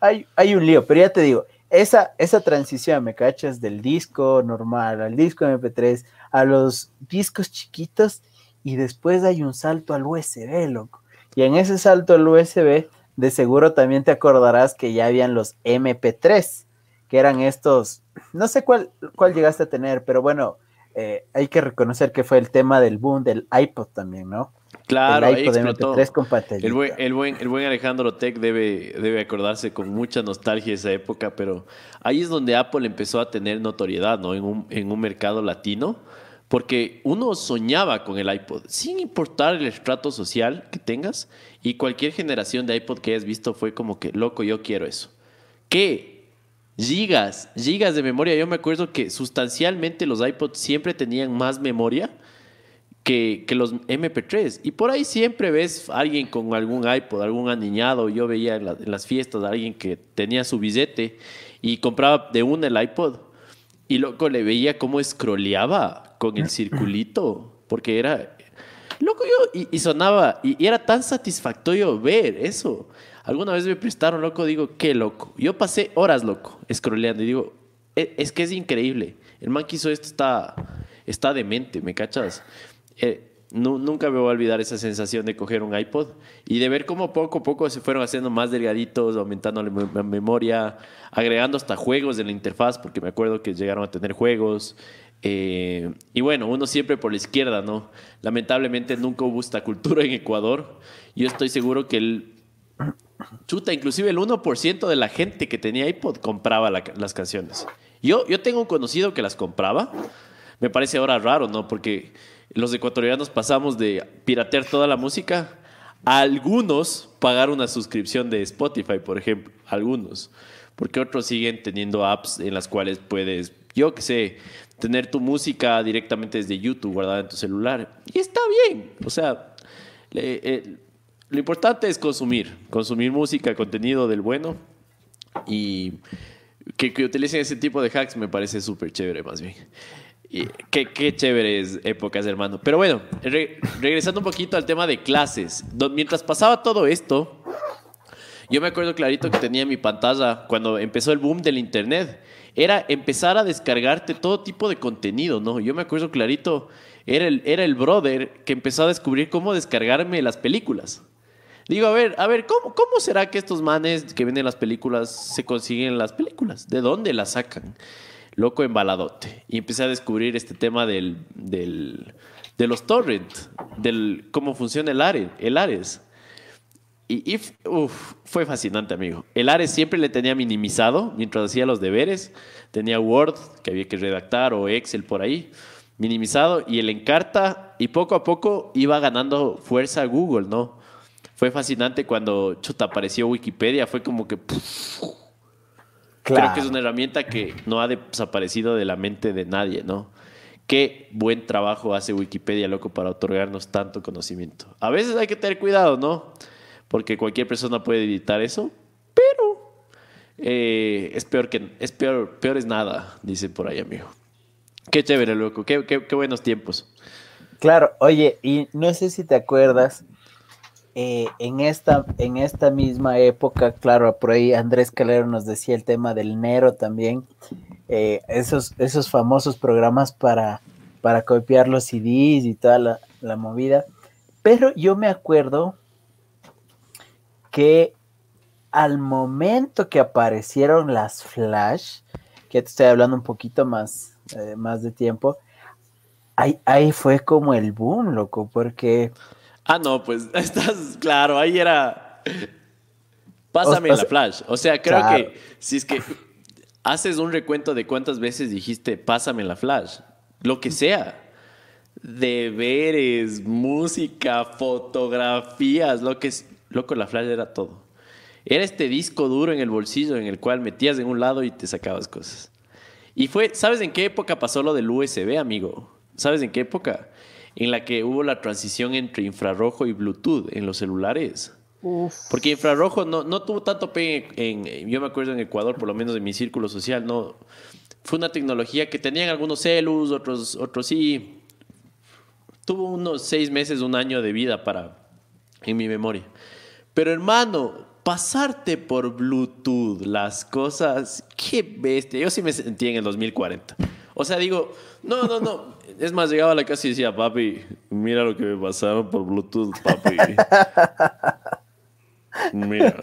Hay, hay un lío, pero ya te digo, esa, esa transición, me cachas, del disco normal al disco MP3 a los discos chiquitos y después hay un salto al USB, loco. Y en ese salto al USB, de seguro también te acordarás que ya habían los MP3, que eran estos, no sé cuál, cuál llegaste a tener, pero bueno, eh, hay que reconocer que fue el tema del boom del iPod también, ¿no? Claro, el iPod MP3 el buen, el, buen, el buen Alejandro Tech debe, debe acordarse con mucha nostalgia de esa época, pero ahí es donde Apple empezó a tener notoriedad, ¿no? En un, en un mercado latino, porque uno soñaba con el iPod, sin importar el estrato social que tengas, y cualquier generación de iPod que hayas visto fue como que, loco, yo quiero eso. ¿Qué? Gigas, gigas de memoria. Yo me acuerdo que sustancialmente los iPods siempre tenían más memoria que, los MP3. Y por ahí siempre ves a alguien con algún iPod, algún aniñado. Yo veía en, las fiestas a alguien que tenía su billete y compraba de una el iPod. Y loco, le veía cómo scrolleaba con el circulito. Porque era. Loco, yo. Y, sonaba. y era tan satisfactorio ver eso. Alguna vez me prestaron, loco, digo, qué loco. Yo pasé horas, loco, scrolleando y digo, e, es, que es increíble. El man que hizo esto está, está demente, ¿me cachas? Eh, nunca me voy a olvidar esa sensación de coger un iPod y de ver cómo poco a poco se fueron haciendo más delgaditos, aumentando la memoria, agregando hasta juegos en la interfaz, porque me acuerdo que llegaron a tener juegos. Eh, y bueno, uno siempre por la izquierda, ¿no? Lamentablemente nunca hubo esta cultura en Ecuador. Yo estoy seguro que el Chuta, inclusive el 1% de la gente que tenía iPod compraba las canciones. Yo, yo tengo un conocido que las compraba. Me parece ahora raro, ¿no? Porque los ecuatorianos pasamos de piratear toda la música a algunos pagar una suscripción de Spotify, por ejemplo. Algunos. Porque otros siguen teniendo apps en las cuales puedes, yo qué sé, tener tu música directamente desde YouTube guardada en tu celular. Y está bien. O sea, eh, lo importante es consumir. Consumir música, contenido del bueno. Y que, utilicen ese tipo de hacks me parece súper chévere, más bien. Y qué, qué chéveres épocas, hermano. Pero bueno, regresando un poquito al tema de clases. Mientras pasaba todo esto, yo me acuerdo clarito que tenía mi pantalla cuando empezó el boom del internet. Era empezar a descargarte todo tipo de contenido, ¿no? Yo me acuerdo clarito, era el brother que empezó a descubrir cómo descargarme las películas. Digo, a ver, a ver, ¿cómo, ¿cómo será que estos manes que venden las películas se consiguen las películas? ¿De dónde las sacan? Loco embaladote. Y empecé a descubrir este tema del, del, de los torrent, del cómo funciona el Ares. El Ares. Y, fue fascinante, amigo. El Ares siempre le tenía minimizado mientras hacía los deberes. Tenía Word que había que redactar o Excel por ahí, minimizado. Y el Encarta, y poco a poco iba ganando fuerza Google, ¿no? Fue fascinante cuando chuta apareció Wikipedia, fue como que creo que es una herramienta que no ha desaparecido de la mente de nadie, ¿no? Qué buen trabajo hace Wikipedia, loco, para otorgarnos tanto conocimiento. A veces hay que tener cuidado, ¿no? Porque cualquier persona puede editar eso, pero eh, es peor que es peor, peor es nada, dice por ahí, amigo. Qué chévere, loco, qué, qué, qué buenos tiempos. Claro, oye, y no sé si te acuerdas eh, en, esta, en esta misma época, claro, por ahí Andrés Calero nos decía el tema del Nero también, eh, esos, esos famosos programas para, para copiar los CDs y toda la, la movida. Pero yo me acuerdo que al momento que aparecieron las Flash, que te estoy hablando un poquito más, eh, más de tiempo, ahí, ahí fue como el boom, loco, porque Ah, no, pues estás claro, ahí era. Pásame la flash. O sea, creo que si es que haces un recuento de cuántas veces dijiste pásame la flash, lo que sea. Deberes, música, fotografías, lo que es. Loco, la flash era todo. Era este disco duro en el bolsillo en el cual metías en un lado y te sacabas cosas. Y fue, ¿sabes en qué época pasó lo del USB, amigo? ¿Sabes en qué época? En la que hubo la transición entre infrarrojo y Bluetooth en los celulares. Porque infrarrojo no, no tuvo tanto pe en, yo me acuerdo en Ecuador, por lo menos en mi círculo social, no. Fue una tecnología que tenían algunos celus, otros, otros sí. Tuvo unos seis meses, un año de vida para, en mi memoria. Pero hermano, pasarte por Bluetooth las cosas, qué bestia. Yo sí me sentí en el 2040. O sea, digo, no, no, no. Es más, llegaba a la casa y decía, papi, mira lo que me pasaron por Bluetooth, papi. Mira.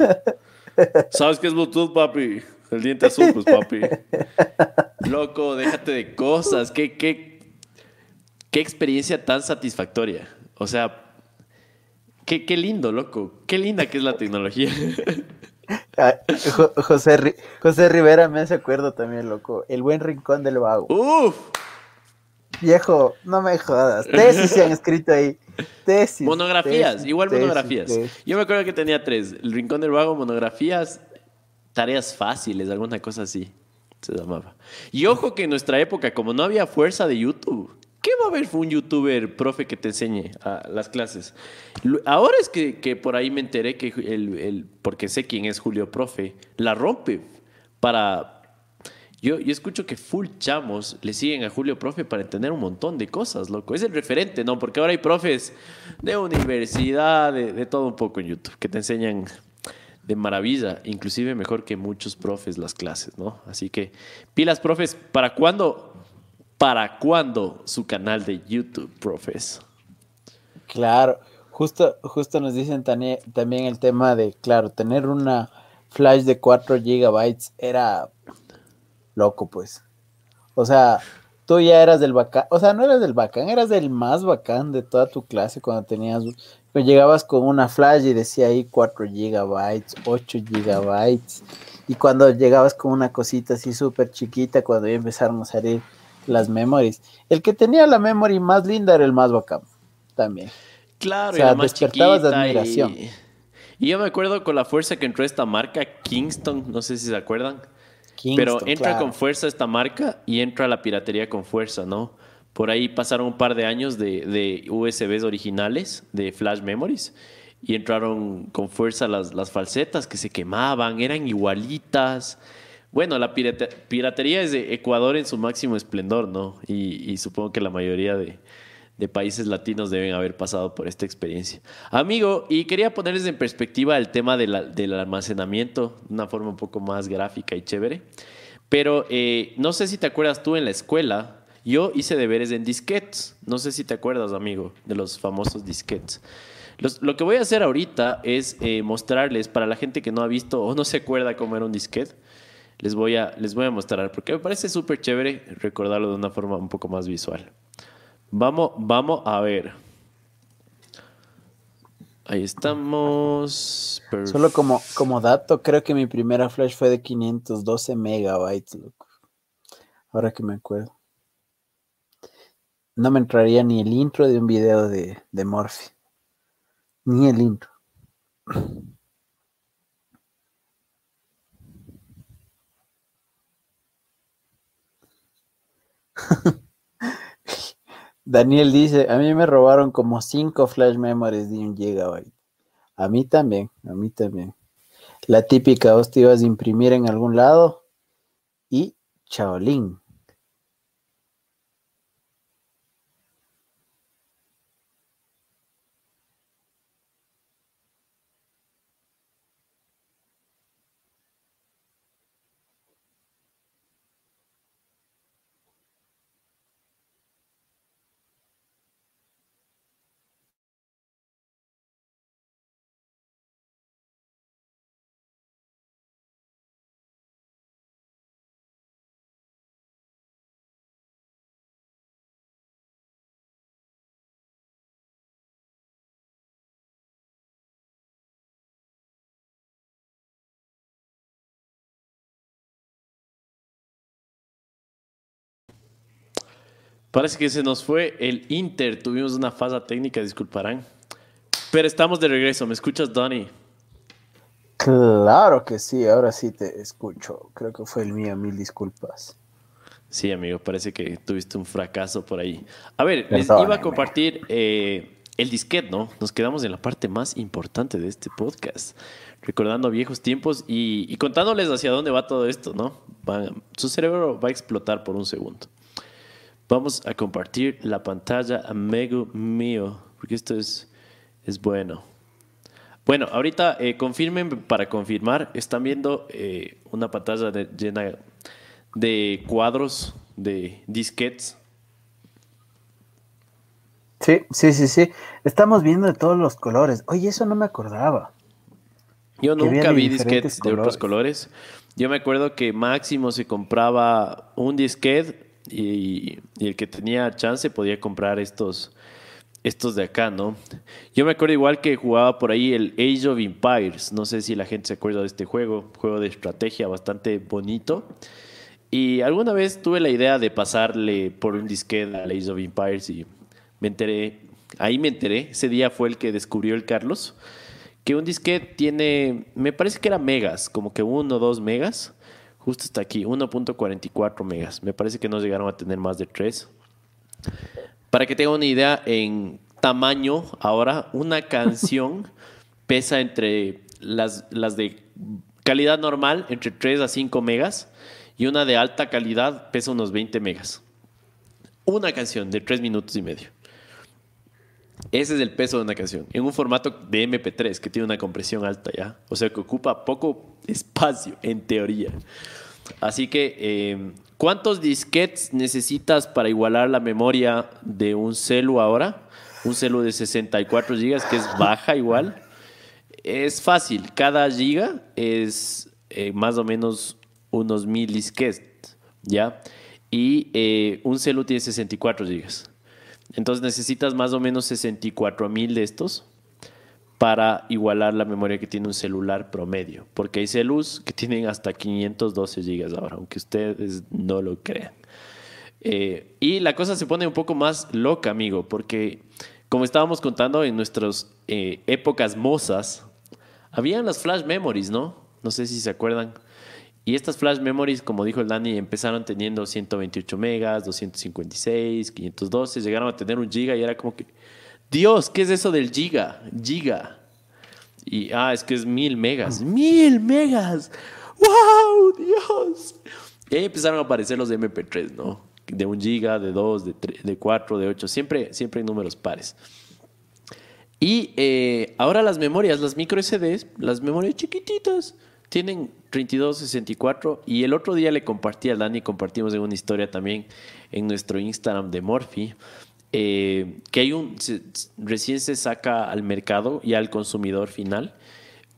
¿Sabes qué es Bluetooth, papi? El diente azul, pues, papi. Loco, déjate de cosas. ¿Qué, qué, qué experiencia tan satisfactoria? O sea, qué, qué lindo, loco. Qué linda que es la tecnología. José, José Rivera me hace acuerdo también, loco. El buen rincón del vago. Uf. Viejo, no me jodas. Tesis se han escrito ahí. Tesis. Monografías, igual monografías. Yo me acuerdo que tenía tres. El rincón del vago, monografías, tareas fáciles, alguna cosa así. Se llamaba. Y ojo que en nuestra época, como no había fuerza de YouTube, ¿Qué va a haber un youtuber, profe, que te enseñe a las clases? Ahora es que, por ahí me enteré que el, porque sé quién es Julio Profe, la rompe para... Yo, yo escucho que full chamos le siguen a Julio Profe para entender un montón de cosas, loco. Es el referente, ¿no? Porque ahora hay profes de universidad, de, de todo un poco en YouTube, que te enseñan de maravilla, inclusive mejor que muchos profes las clases, ¿no? Así que pilas, profes, ¿para cuándo ¿Para cuándo su canal de YouTube, profes? Claro, justo, justo nos dicen también el tema de, claro, tener una flash de 4 gigabytes era loco, pues. O sea, tú ya eras del bacán, o sea, no eras del bacán, eras del más bacán de toda tu clase cuando tenías, llegabas con una flash y decía ahí 4 gigabytes, 8 gigabytes, Y cuando llegabas con una cosita así súper chiquita, cuando ya empezaron a salir las memories. El que tenía la memory más linda era el más bacán, también. Claro, O sea, y la más despertabas chiquita admiración. Y, y yo me acuerdo con la fuerza que entró esta marca, Kingston, no sé si se acuerdan. Pero entra claro. con fuerza esta marca y entra la piratería con fuerza, ¿no? Por ahí pasaron un par de años de, de USBs originales, de flash memories, y entraron con fuerza las, las falsetas que se quemaban, eran igualitas. Bueno, la pirate- piratería es de Ecuador en su máximo esplendor, ¿no? Y, y supongo que la mayoría de, de países latinos deben haber pasado por esta experiencia. Amigo, y quería ponerles en perspectiva el tema del almacenamiento de una forma un poco más gráfica y chévere. Pero eh, no sé si te acuerdas tú en la escuela, yo hice deberes en disquetes. No sé si te acuerdas, amigo, de los famosos disquetes. Lo que voy a hacer ahorita es eh, mostrarles para la gente que no ha visto o no se acuerda cómo era un disquete. Les voy a, les voy a mostrar porque me parece súper chévere recordarlo de una forma un poco más visual. Vamos, vamos a ver. Ahí estamos. Solo como, como dato, creo que mi primera flash fue de 512 megabytes, loco. Ahora que me acuerdo. No me entraría ni el intro de un video de, de Morphy. Ni el intro. Daniel dice, a mí me robaron como 5 flash memories de un gigabyte. A mí también, a mí también. La típica, vos te ibas a imprimir en algún lado y chaolín. Parece que se nos fue el Inter. Tuvimos una fase técnica, disculparán. Pero estamos de regreso. ¿Me escuchas, Donny? Claro que sí, ahora sí te escucho. Creo que fue el mío, mil disculpas. Sí, amigo, parece que tuviste un fracaso por ahí. A ver, les iba a compartir eh, el disquete, ¿no? Nos quedamos en la parte más importante de este podcast, recordando viejos tiempos y, y contándoles hacia dónde va todo esto, ¿no? Su cerebro va a explotar por un segundo. Vamos a compartir la pantalla, amigo mío, porque esto es, es bueno. Bueno, ahorita eh, confirmen para confirmar, están viendo eh, una pantalla de- llena de cuadros, de disquetes. Sí, sí, sí, sí. Estamos viendo de todos los colores. Oye, eso no me acordaba. Yo Que nunca vi disquetes de otros colores. Yo me acuerdo que máximo se compraba un disquete y, y el que tenía chance podía comprar estos, estos de acá, ¿no? Yo me acuerdo igual que jugaba por ahí el Age of Empires. No sé si la gente se acuerda de este juego, juego de estrategia bastante bonito. Y alguna vez tuve la idea de pasarle por un disquete al Age of Empires y me enteré, ahí me enteré, ese día fue el que descubrió el Carlos, que un disquete tiene, me parece que era megas, como que uno o dos megas, justo está aquí, 1.44 megas, me parece que no llegaron a tener más de 3. Para que tengan una idea, en tamaño, ahora una canción pesa entre las, las de calidad normal, entre 3 a 5 megas, y una de alta calidad pesa unos 20 megas. Una canción de 3 minutos y medio. Ese es el peso de una canción. En un formato de MP3 que tiene una compresión alta ya. O sea que ocupa poco espacio, en teoría. Así que, eh, ¿cuántos disquetes necesitas para igualar la memoria de un celu ahora? Un celu de 64 gigas, que es baja igual. Es fácil. Cada giga es eh, más o menos unos mil disquetes, ¿ya? Y eh, un celu tiene 64 gigas. Entonces necesitas más o menos 64 mil de estos para igualar la memoria que tiene un celular promedio, porque hay celus que tienen hasta 512 gigas ahora, aunque ustedes no lo crean. Eh, y la cosa se pone un poco más loca, amigo, porque como estábamos contando en nuestras eh, épocas mozas, habían las flash memories, ¿no? No sé si se acuerdan. Y estas flash memories, como dijo el Dani, empezaron teniendo 128 megas, 256, 512, llegaron a tener un giga y era como que, Dios, ¿qué es eso del giga? Giga. Y, ah, es que es mil megas. ¡Mil megas! ¡Wow! ¡Dios! Y ahí empezaron a aparecer los de MP3, ¿no? De un giga, de dos, de, tres, de cuatro, de ocho. Siempre, siempre en números pares. Y eh, ahora las memorias, las micro SDs, las memorias chiquititas, tienen 32, 64. Y el otro día le compartí a Dani, compartimos en una historia también en nuestro Instagram de Morphy eh, que hay un, recién se saca al mercado y al consumidor final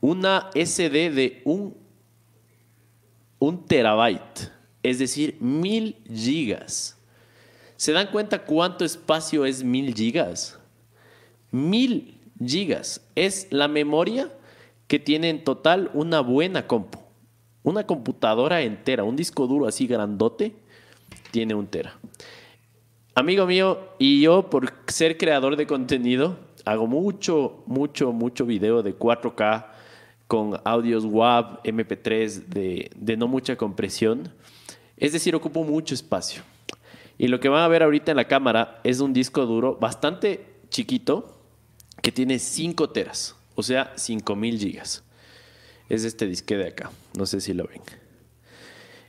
una SD de un, un terabyte, es decir, mil gigas. ¿Se dan cuenta cuánto espacio es mil gigas? Mil gigas es la memoria que tiene en total una buena compu. Una computadora entera, un disco duro así grandote, tiene un tera. Amigo mío, y yo por ser creador de contenido, hago mucho, mucho, mucho video de 4K con audios WAV, MP3 de, de no mucha compresión. Es decir, ocupo mucho espacio. Y lo que van a ver ahorita en la cámara es un disco duro bastante chiquito que tiene 5 teras, o sea, 5000 gigas. Es este disque de acá, no sé si lo ven.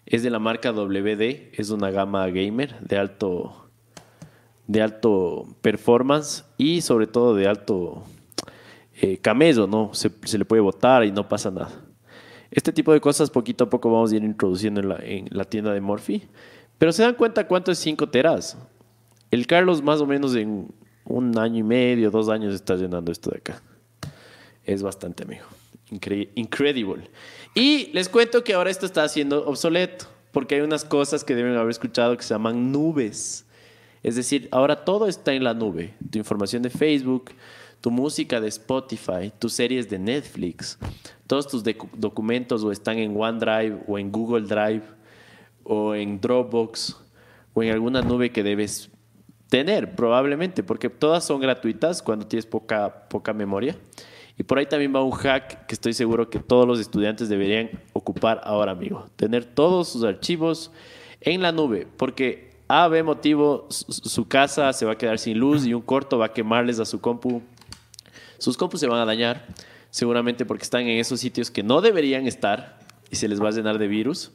Es de la marca WD, es una gama gamer de alto de alto performance y sobre todo de alto eh, camello, ¿no? Se, le puede botar y no pasa nada. Este tipo de cosas poquito a poco vamos a ir introduciendo en la, en la tienda de Morphy. Pero se dan cuenta cuánto es 5 teras. El Carlos más o menos en un año y medio, dos años está llenando esto de acá. Es bastante, amigo. increíble. Y les cuento que ahora esto está siendo obsoleto, porque hay unas cosas que deben haber escuchado que se llaman nubes. Es decir, ahora todo está en la nube. Tu información de Facebook, tu música de Spotify, tus series de Netflix, todos tus documentos o están en OneDrive o en Google Drive o en Dropbox o en alguna nube que debes tener probablemente, porque todas son gratuitas cuando tienes poca, poca memoria. Y por ahí también va un hack que estoy seguro que todos los estudiantes deberían ocupar ahora, amigo. Tener todos sus archivos en la nube, porque a, B motivo, su, casa se va a quedar sin luz y un corto va a quemarles a su compu. Sus compus se van a dañar, seguramente porque están en esos sitios que no deberían estar y se les va a llenar de virus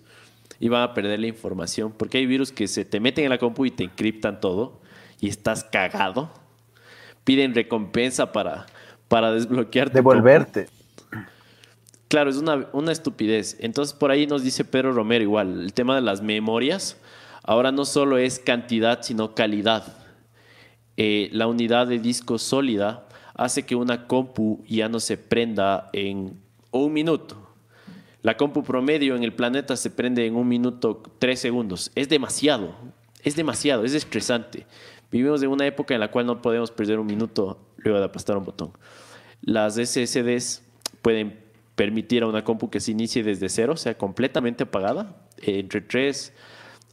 y van a perder la información, porque hay virus que se te meten en la compu y te encriptan todo y estás cagado. Piden recompensa para, para desbloquearte. Devolverte. Claro, es una, una estupidez. Entonces por ahí nos dice Pedro Romero igual, el tema de las memorias Ahora no solo es cantidad, sino calidad. Eh, la unidad de disco sólida hace que una compu ya no se prenda en un minuto. La compu promedio en el planeta se prende en un minuto tres segundos. Es demasiado, es demasiado, es estresante. Vivimos en una época en la cual no podemos perder un minuto luego de aplastar un botón. Las SSDs pueden permitir a una compu que se inicie desde cero, sea completamente apagada, entre 3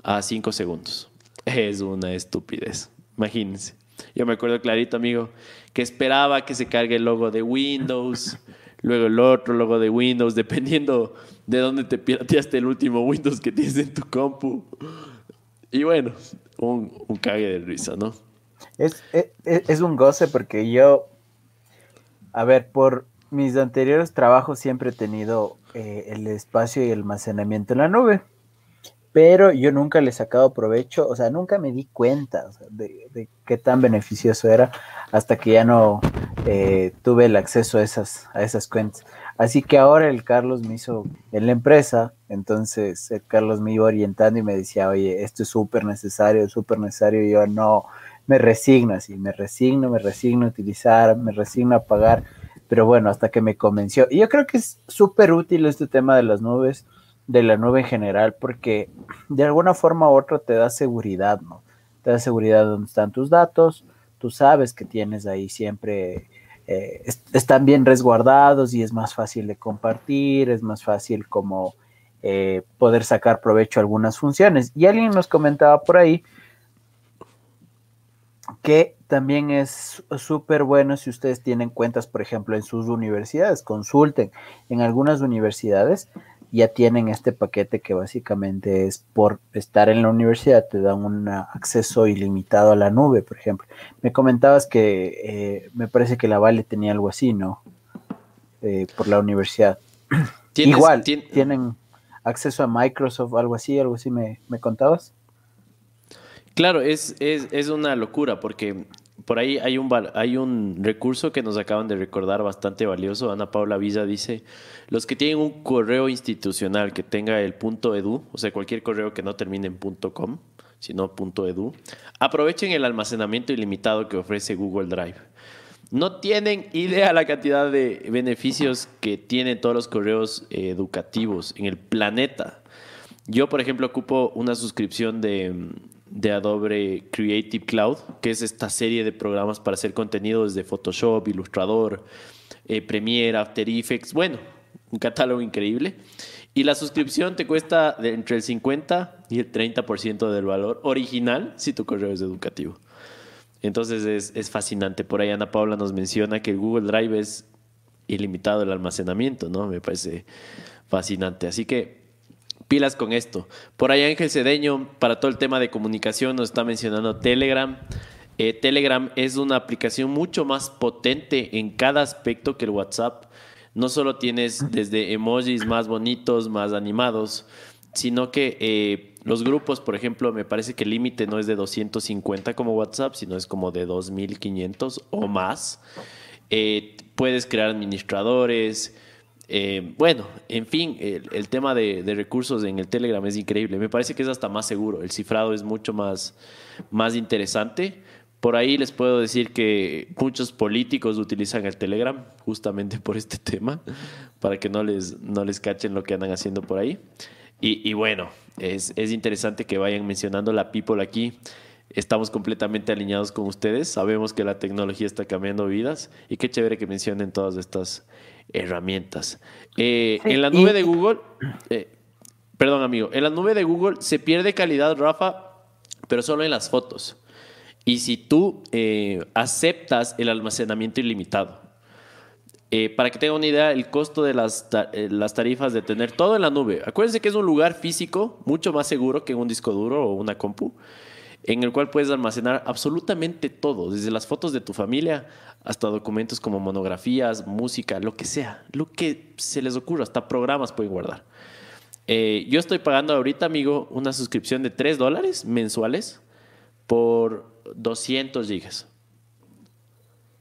a 5 segundos. Es una estupidez. Imagínense. Yo me acuerdo clarito, amigo, que esperaba que se cargue el logo de Windows, luego el otro logo de Windows, dependiendo de dónde te pirateaste el último Windows que tienes en tu compu. Y bueno, un cague de risa, ¿no? Es, es, un goce porque yo, a ver, por mis anteriores trabajos siempre he tenido eh, el espacio y el almacenamiento en la nube pero yo nunca le he sacado provecho, o sea, nunca me di cuenta de, qué tan beneficioso era hasta que ya no eh, tuve el acceso a esas, a esas cuentas. Así que ahora el Carlos me hizo en la empresa, entonces el Carlos me iba orientando y me decía, oye, esto es súper necesario, súper necesario, y yo no, me resigno así, me resigno, me resigno a utilizar, me resigno a pagar, pero bueno, hasta que me convenció. Y yo creo que es súper útil este tema de las nubes de la nube en general, porque de alguna forma u otra te da seguridad, ¿no? Te da seguridad de dónde están tus datos, tú sabes que tienes ahí siempre eh, están bien resguardados y es más fácil de compartir, es más fácil como eh, poder sacar provecho a algunas funciones. Y alguien nos comentaba por ahí que también es súper bueno si ustedes tienen cuentas, por ejemplo, en sus universidades, consulten. En algunas universidades ya tienen este paquete que básicamente es por estar en la universidad, te dan un acceso ilimitado a la nube, por ejemplo. Me comentabas que eh, me parece que la Vale tenía algo así, ¿no? Eh, por la universidad. Igual, tienen acceso a Microsoft, algo así, algo así me, me contabas. Claro, es, es, es, una locura porque por ahí hay un, hay un recurso que nos acaban de recordar bastante valioso. Ana Paula Villa dice, los que tienen un correo institucional que tenga el punto .edu, o sea, cualquier correo que no termine en punto .com, sino punto .edu, aprovechen el almacenamiento ilimitado que ofrece Google Drive. No tienen idea la cantidad de beneficios que tienen todos los correos educativos en el planeta. Yo, por ejemplo, ocupo una suscripción de, de Adobe Creative Cloud, que es esta serie de programas para hacer contenido desde Photoshop, Illustrator, eh, Premiere, After Effects, bueno, un catálogo increíble. Y la suscripción te cuesta entre el 50 y el 30% del valor original si tu correo es educativo. Entonces es, es, fascinante. Por ahí Ana Paula nos menciona que el Google Drive es ilimitado el almacenamiento, ¿no? Me parece fascinante. Así que pilas con esto. Por ahí Ángel Cedeño, para todo el tema de comunicación, nos está mencionando Telegram. Eh, Telegram es una aplicación mucho más potente en cada aspecto que el WhatsApp. No solo tienes desde emojis más bonitos, más animados, sino que eh, los grupos, por ejemplo, me parece que el límite no es de 250 como WhatsApp, sino es como de 2500 o más. Eh, puedes crear administradores, eh, bueno, en fin, el, tema de, recursos en el Telegram es increíble. Me parece que es hasta más seguro. El cifrado es mucho más, más interesante. Por ahí les puedo decir que muchos políticos utilizan el Telegram justamente por este tema, para que no les, no les cachen lo que andan haciendo por ahí. Y, bueno, es, es, interesante que vayan mencionando la people aquí. Estamos completamente alineados con ustedes. Sabemos que la tecnología está cambiando vidas y qué chévere que mencionen todas estas herramientas. Eh, en la nube de Google, eh, perdón amigo, en la nube de Google se pierde calidad, Rafa, pero solo en las fotos. Y si tú eh, aceptas el almacenamiento ilimitado, para que tenga una idea, el costo de las, las tarifas de tener todo en la nube. Acuérdense que es un lugar físico mucho más seguro que un disco duro o una compu en el cual puedes almacenar absolutamente todo, desde las fotos de tu familia hasta documentos como monografías, música, lo que sea, lo que se les ocurra, hasta programas pueden guardar. Eh, yo estoy pagando ahorita, amigo, una suscripción de 3 dólares mensuales por 200 gigas.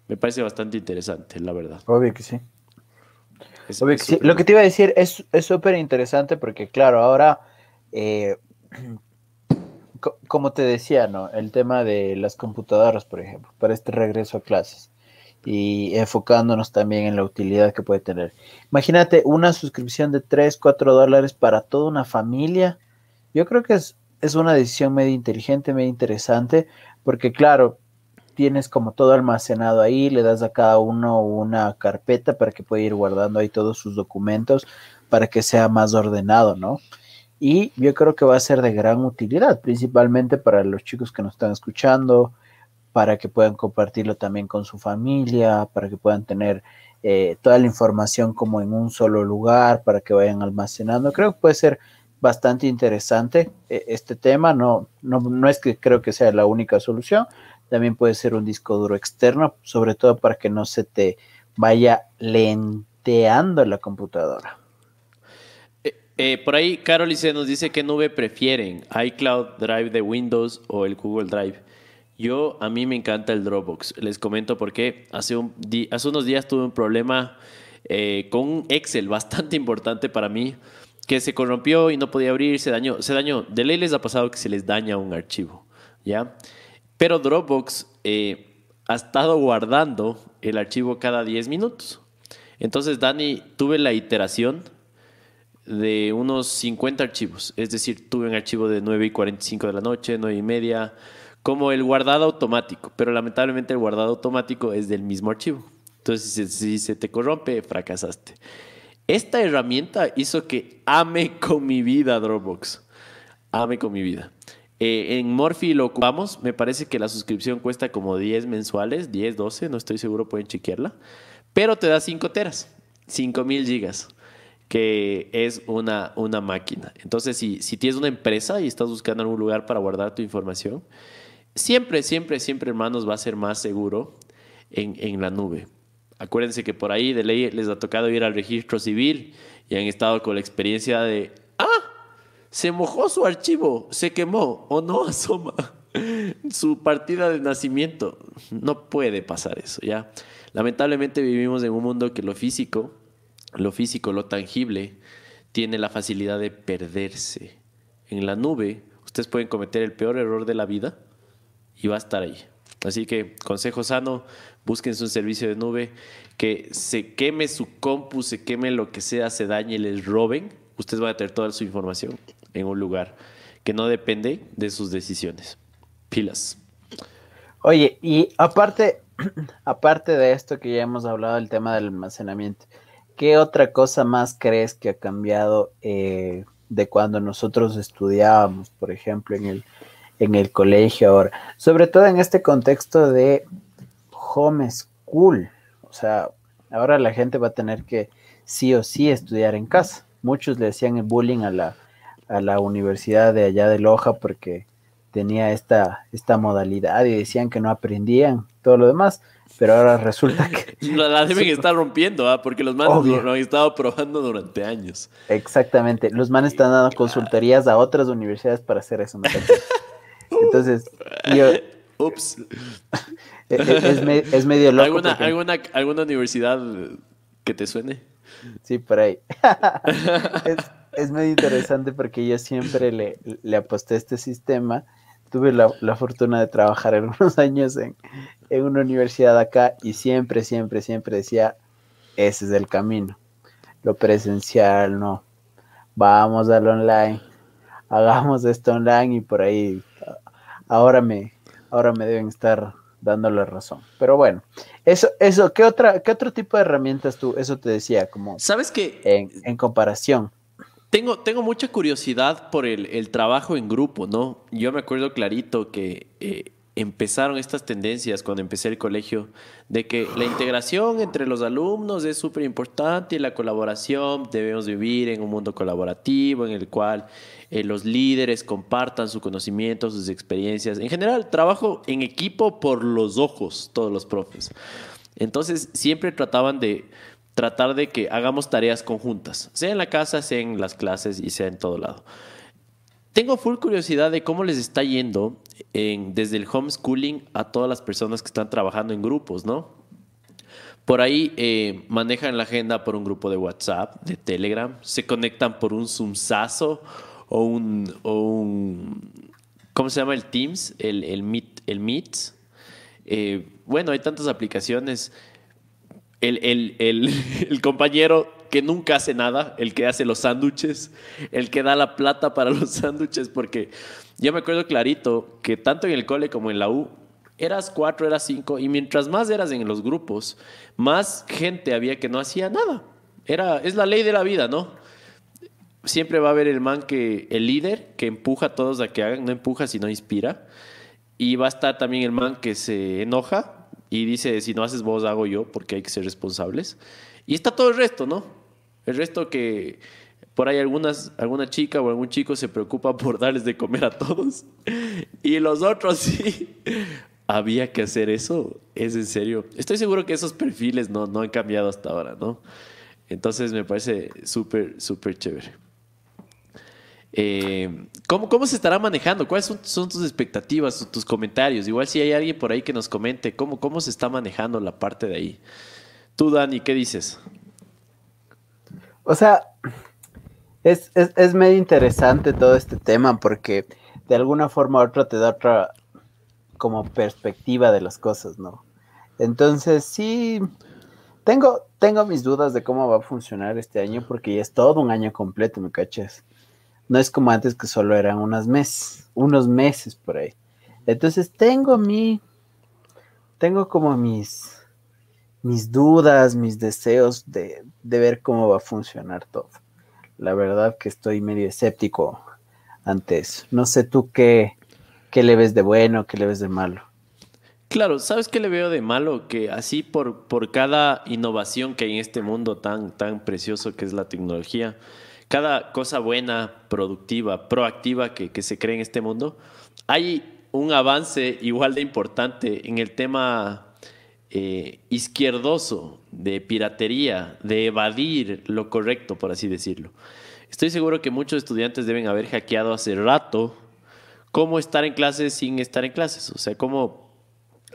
Me parece bastante interesante, la verdad. Obvio que sí. Obvio que sí. Lo que te iba a decir es súper interesante porque, claro, ahora eh, como te decía, ¿no? El tema de las computadoras, por ejemplo, para este regreso a clases y enfocándonos también en la utilidad que puede tener. Imagínate una suscripción de 3, 4 dólares para toda una familia. Yo creo que es, es una decisión medio inteligente, medio interesante, porque claro, tienes como todo almacenado ahí, le das a cada uno una carpeta para que pueda ir guardando ahí todos sus documentos para que sea más ordenado, ¿no? Y yo creo que va a ser de gran utilidad, principalmente para los chicos que nos están escuchando, para que puedan compartirlo también con su familia, para que puedan tener eh, toda la información como en un solo lugar, para que vayan almacenando. Creo que puede ser bastante interesante eh, este tema, no, no, no es que creo que sea la única solución, también puede ser un disco duro externo, sobre todo para que no se te vaya lenteando la computadora. Eh, por ahí, Carolice nos dice qué nube prefieren, iCloud Drive de Windows o el Google Drive. Yo, a mí me encanta el Dropbox. Les comento por qué. Hace, un hace unos días tuve un problema eh, con un Excel bastante importante para mí, que se corrompió y no podía abrir, se dañó. Se dañó. De ley les ha pasado que se les daña un archivo, ¿ya? Pero Dropbox eh, ha estado guardando el archivo cada 10 minutos. Entonces, Dani, tuve la iteración de unos 50 archivos. Es decir, tuve un archivo de 9 y 45 de la noche, 9 y media, como el guardado automático. Pero lamentablemente el guardado automático es del mismo archivo. Entonces, si, se te corrompe, fracasaste. Esta herramienta hizo que ame con mi vida Dropbox. Ame con mi vida. Eh, en Morphy lo ocupamos. Me parece que la suscripción cuesta como 10 mensuales, 10, 12, no estoy seguro, pueden chequearla. Pero te da 5 teras, 5000 gigas, que es una, una máquina. Entonces, si, si tienes una empresa y estás buscando algún lugar para guardar tu información, siempre, siempre, siempre, hermanos, va a ser más seguro en, en la nube. Acuérdense que por ahí de ley les ha tocado ir al registro civil y han estado con la experiencia de, ah, se mojó su archivo, se quemó o no asoma su partida de nacimiento. No puede pasar eso, ¿ya? Lamentablemente vivimos en un mundo que lo físico, lo físico, lo tangible, tiene la facilidad de perderse. En la nube, ustedes pueden cometer el peor error de la vida y va a estar ahí. Así que, consejo sano, busquen un servicio de nube, que se queme su compu, se queme lo que sea, se dañe, les roben, ustedes van a tener toda su información en un lugar que no depende de sus decisiones. Pilas. Oye, y aparte, aparte de esto que ya hemos hablado del tema del almacenamiento, ¿qué otra cosa más crees que ha cambiado eh, de cuando nosotros estudiábamos, por ejemplo, en el, en el colegio ahora? Sobre todo en este contexto de home school. O sea, ahora la gente va a tener que sí o sí estudiar en casa. Muchos le hacían el bullying a la, a la universidad de allá de Loja porque tenía esta, esta modalidad y decían que no aprendían todo lo demás, pero ahora resulta que... La, deben estar rompiendo, ¿ah? porque los manes lo, han estado probando durante años. Exactamente, los manes están dando consultorías a otras universidades para hacer eso. Entonces, yo... Ups. es, medio loco. ¿Alguna, alguna, ¿Alguna universidad que te suene? Sí, por ahí. es, medio interesante porque yo siempre le, le aposté a este sistema. Tuve la, fortuna de trabajar algunos años en, en una universidad acá y siempre, siempre, siempre decía, ese es el camino. Lo presencial, no. Vamos al online. Hagamos esto online y por ahí ahora me, ahora me deben estar dando la razón. Pero bueno, eso, eso, ¿qué otra, qué otro tipo de herramientas tú? Eso te decía, como ¿Sabes que en, comparación. Tengo, tengo mucha curiosidad por el, trabajo en grupo, ¿no? Yo me acuerdo clarito que eh, empezaron estas tendencias cuando empecé el colegio, de que la integración entre los alumnos es súper importante y la colaboración, debemos vivir en un mundo colaborativo en el cual eh, los líderes compartan su conocimiento, sus experiencias. En general, trabajo en equipo por los ojos, todos los profes. Entonces, siempre trataban de tratar de que hagamos tareas conjuntas, sea en la casa, sea en las clases y sea en todo lado. Tengo full curiosidad de cómo les está yendo en, desde el homeschooling a todas las personas que están trabajando en grupos, ¿no? Por ahí eh, manejan la agenda por un grupo de WhatsApp, de Telegram, se conectan por un Zoomsazo o un, un ¿cómo se llama el Teams? El, Meet. El Meet. Eh, bueno, hay tantas aplicaciones. El, compañero que nunca hace nada, el que hace los sándwiches, el que da la plata para los sándwiches, porque yo me acuerdo clarito que tanto en el cole como en la U, eras cuatro, eras cinco, y mientras más eras en los grupos, más gente había que no hacía nada. Era, es la ley de la vida, ¿no? Siempre va a haber el man que, el líder, que empuja a todos a que hagan, no empuja, sino inspira. Y va a estar también el man que se enoja y dice, si no haces vos, hago yo, porque hay que ser responsables. Y está todo el resto, ¿no? El resto que por ahí algunas, alguna chica o algún chico se preocupa por darles de comer a todos. Y los otros sí. Había que hacer eso. Es en serio. Estoy seguro que esos perfiles no, no han cambiado hasta ahora, ¿no? Entonces me parece súper, súper chévere. Eh, ¿cómo, ¿Cómo se estará manejando? ¿Cuáles son, son, tus expectativas, tus comentarios? Igual si hay alguien por ahí que nos comente cómo, cómo se está manejando la parte de ahí. Tú, Dani, ¿qué dices? O sea, es, medio interesante todo este tema porque de alguna forma u otra te da otra como perspectiva de las cosas, ¿no? Entonces sí, tengo, tengo mis dudas de cómo va a funcionar este año porque ya es todo un año completo, ¿me cachas? No es como antes que solo eran unos meses, unos meses por ahí. Entonces tengo mi, tengo como mis, mis dudas, mis deseos de, de ver cómo va a funcionar todo. La verdad que estoy medio escéptico ante eso. No sé tú qué, qué le ves de bueno, qué le ves de malo. Claro, ¿sabes qué le veo de malo? Que así por, por cada innovación que hay en este mundo tan, tan precioso que es la tecnología, cada cosa buena, productiva, proactiva que, que se cree en este mundo, hay un avance igual de importante en el tema eh, izquierdoso de piratería, de evadir lo correcto, por así decirlo. Estoy seguro que muchos estudiantes deben haber hackeado hace rato cómo estar en clases sin estar en clases, o sea, cómo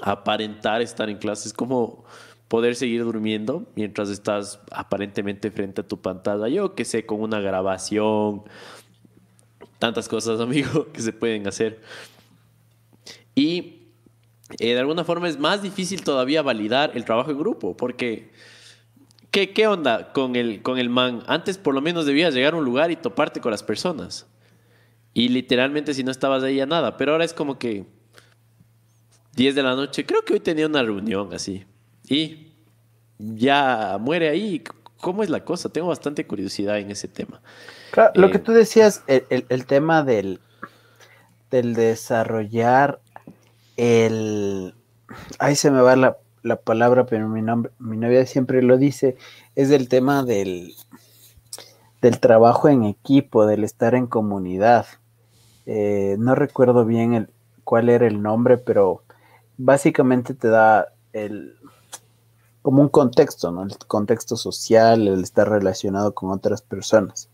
aparentar estar en clases, cómo poder seguir durmiendo mientras estás aparentemente frente a tu pantalla, yo que sé, con una grabación, tantas cosas, amigo, que se pueden hacer. Y eh, de alguna forma es más difícil todavía validar el trabajo en grupo, porque ¿qué, qué onda con el, con el man? Antes por lo menos debías llegar a un lugar y toparte con las personas. Y literalmente si no estabas ahí a nada, pero ahora es como que 10 de la noche, creo que hoy tenía una reunión así. Y ya muere ahí. ¿Cómo es la cosa? Tengo bastante curiosidad en ese tema. Claro, lo que eh, tú decías, el, tema del, del desarrollar el... Ahí se me va la, palabra, pero mi, nombre, mi novia siempre lo dice, es el tema del, del trabajo en equipo, del estar en comunidad. Eh, no recuerdo bien el, cuál era el nombre, pero básicamente te da el como un contexto, ¿no? El contexto social, el estar relacionado con otras personas.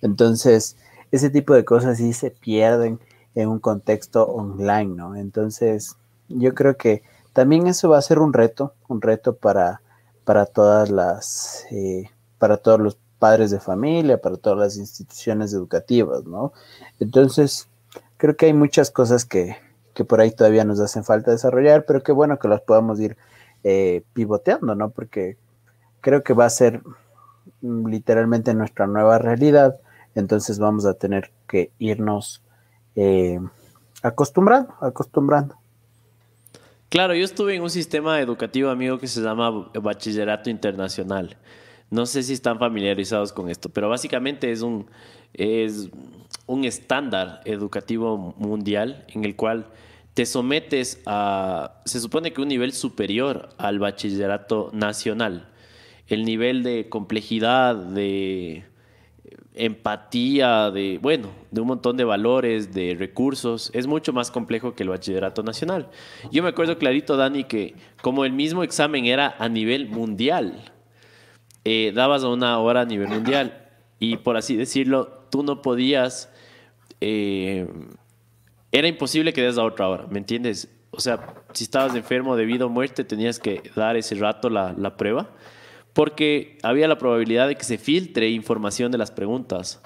Entonces, ese tipo de cosas sí se pierden en un contexto online, ¿no? Entonces, yo creo que también eso va a ser un reto, un reto para, para todas las, eh, para todos los padres de familia, para todas las instituciones educativas, ¿no? Entonces, creo que hay muchas cosas que, que por ahí todavía nos hacen falta desarrollar, pero qué bueno que las podamos ir eh, pivoteando, ¿no? Porque creo que va a ser mm, literalmente nuestra nueva realidad, entonces vamos a tener que irnos eh, acostumbrando, acostumbrando. Claro, yo estuve en un sistema educativo, amigo, que se llama Bachillerato Internacional. No sé si están familiarizados con esto, pero básicamente es un, es un estándar educativo mundial en el cual te sometes a, se supone que un nivel superior al bachillerato nacional. El nivel de complejidad, de empatía, de, bueno, de un montón de valores, de recursos, es mucho más complejo que el bachillerato nacional. Yo me acuerdo clarito, Dani, que como el mismo examen era a nivel mundial, eh, dabas una hora a nivel mundial y por así decirlo, tú no podías... Eh, era imposible que des a otra hora, ¿me entiendes? O sea, si estabas enfermo debido a muerte, tenías que dar ese rato la, la prueba, porque había la probabilidad de que se filtre información de las preguntas.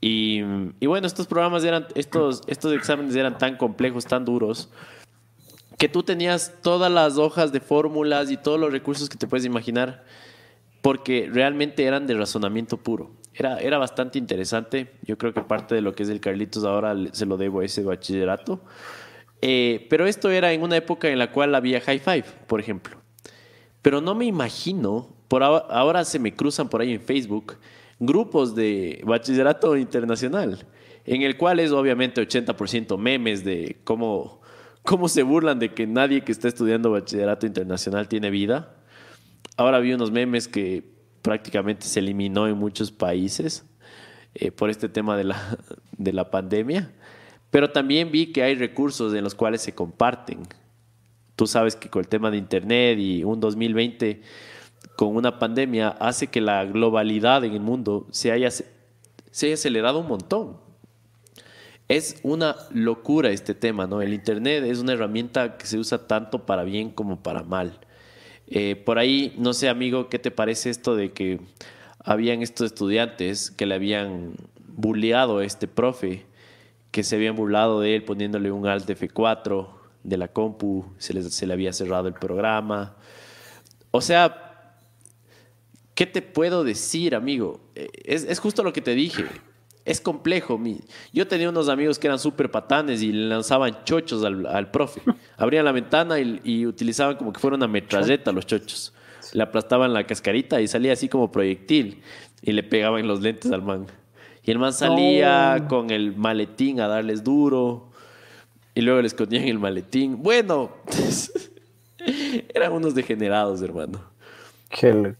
Y, y, bueno, estos programas eran, estos, estos exámenes eran tan complejos, tan duros, que tú tenías todas las hojas de fórmulas y todos los recursos que te puedes imaginar, porque realmente eran de razonamiento puro era, era bastante interesante. Yo creo que parte de lo que es el Carlitos ahora se lo debo a ese bachillerato. Eh, pero esto era en una época en la cual había high five, por ejemplo. Pero no me imagino, por ahora, se me cruzan por ahí en Facebook, grupos de bachillerato internacional, en el cual es obviamente 80% memes de cómo, cómo se burlan de que nadie que está estudiando bachillerato internacional tiene vida. Ahora vi unos memes que prácticamente se eliminó en muchos países eh, por este tema de la, de la pandemia. Pero también vi que hay recursos en los cuales se comparten. Tú sabes que con el tema de Internet y un 2020 con una pandemia hace que la globalidad en el mundo se haya, se haya acelerado un montón. Es una locura este tema, ¿no? El Internet es una herramienta que se usa tanto para bien como para mal. Eh, por ahí, no sé, amigo, ¿qué te parece esto de que habían estos estudiantes que le habían bulleado a este profe, que se habían burlado de él poniéndole un alt F4 de la compu, se, se le había cerrado el programa? O sea, ¿qué te puedo decir, amigo? Eh, es, es justo lo que te dije. es complejo. Yo tenía unos amigos que eran súper patanes y le lanzaban chochos al, profe. Abrían la ventana y, utilizaban como que fuera una metralleta los chochos. Le aplastaban la cascarita y salía así como proyectil y le pegaban los lentes al man. Y el man salía con el maletín a darles duro y luego le escondían el maletín. Bueno, eran unos degenerados, hermano. Qué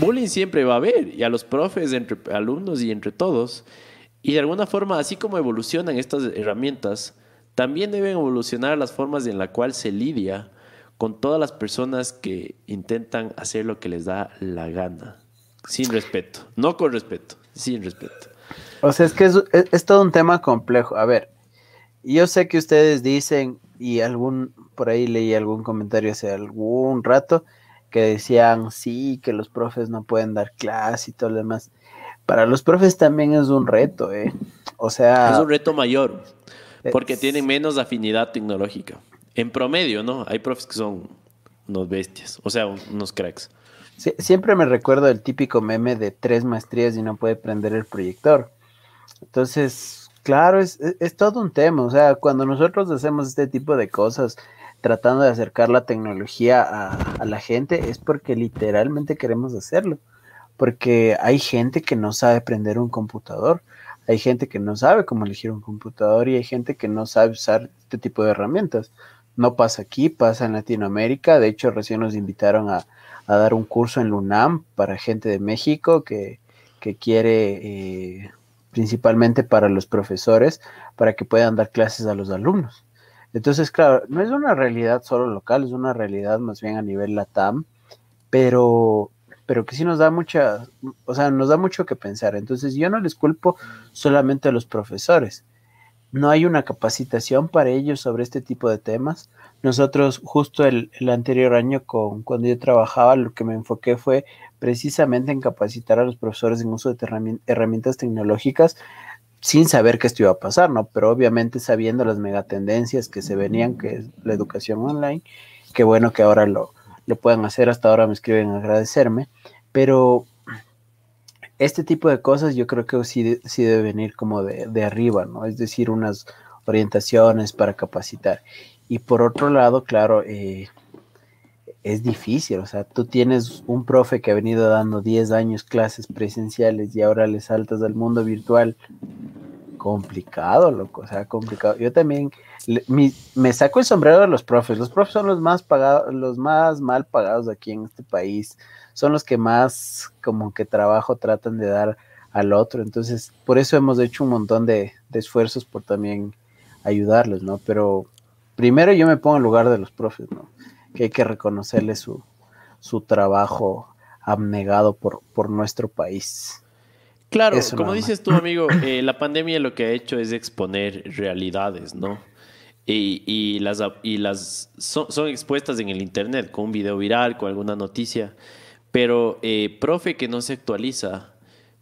bullying siempre va a haber, y a los profes, entre alumnos y entre todos. Y de alguna forma, así como evolucionan estas herramientas, también deben evolucionar las formas en la cual se lidia con todas las personas que intentan hacer lo que les da la gana, sin respeto, no con respeto, sin respeto. O sea, es que es, es todo un tema complejo. A ver, yo sé que ustedes dicen, y algún, por ahí leí algún comentario hace algún rato, que decían, sí, que los profes no pueden dar clase y todo lo demás. Para los profes también es un reto, ¿eh? O sea... Es un reto mayor, porque tienen menos afinidad tecnológica. En promedio, ¿no? Hay profes que son unos bestias, o sea, unos cracks. siempre me recuerdo el típico meme de tres maestrías y no puede prender el proyector. Entonces, claro, es, es todo un tema. O sea, cuando nosotros hacemos este tipo de cosas, tratando de acercar la tecnología a, la gente es porque literalmente queremos hacerlo. Porque hay gente que no sabe prender un computador, hay gente que no sabe cómo elegir un computador y hay gente que no sabe usar este tipo de herramientas. No pasa aquí, pasa en Latinoamérica. De hecho, recién nos invitaron a, dar un curso en LUNAM para gente de México que, quiere, eh, principalmente para los profesores, para que puedan dar clases a los alumnos. Entonces, claro, no es una realidad solo local, es una realidad más bien a nivel LATAM, pero, pero que sí nos da mucha, o sea, nos da mucho que pensar. Entonces, yo no les culpo solamente a los profesores. No hay una capacitación para ellos sobre este tipo de temas. Nosotros, justo el, el anterior año, con, cuando yo trabajaba, lo que me enfoqué fue precisamente en capacitar a los profesores en uso de herramientas tecnológicas sin saber que esto iba a pasar, ¿no? Pero obviamente sabiendo las megatendencias que se venían, que es la educación online, qué bueno que ahora lo, lo puedan hacer, hasta ahora me escriben a agradecerme, pero este tipo de cosas yo creo que sí, sí debe venir como de, de arriba, ¿no? Es decir, unas orientaciones para capacitar. Y por otro lado, claro, eh, es difícil, o sea, tú tienes un profe que ha venido dando 10 años clases presenciales y ahora le saltas al mundo virtual. Complicado, loco, o sea, complicado. Yo también me saco el sombrero de los profes. Los profes son los más pagados, los más mal pagados aquí en este país. Son los que más como que trabajo tratan de dar al otro. Entonces, por eso hemos hecho un montón de, de esfuerzos por también ayudarles, ¿no? Pero primero yo me pongo en lugar de los profes, ¿no? Que hay que reconocerle su, su trabajo abnegado por, por nuestro país. Claro, como dices tú, amigo, eh, la pandemia lo que ha hecho es exponer realidades, ¿no? Y, las, y las son, expuestas en el Internet, con un video viral, con alguna noticia. Pero eh, profe que no se actualiza,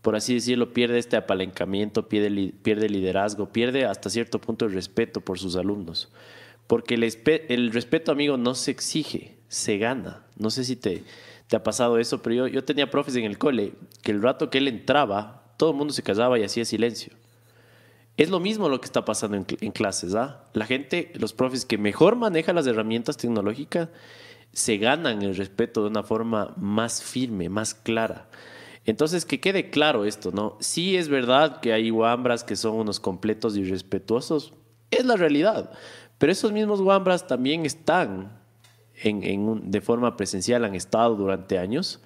por así decirlo, pierde este apalancamiento, pierde, pierde liderazgo, pierde hasta cierto punto el respeto por sus alumnos. Porque el, el, respeto, amigo, no se exige, se gana. No sé si te, te ha pasado eso, pero yo, yo, tenía profes en el cole que el rato que él entraba, todo el mundo se callaba y hacía silencio. Es lo mismo lo que está pasando en, en clases. ¿ah? La gente, los profes que mejor manejan las herramientas tecnológicas, se ganan el respeto de una forma más firme, más clara. Entonces, que quede claro esto, ¿no? Sí es verdad que hay guambras que son unos completos irrespetuosos, es la realidad. Pero esos mismos Wambras también están en, de forma presencial, han estado durante años.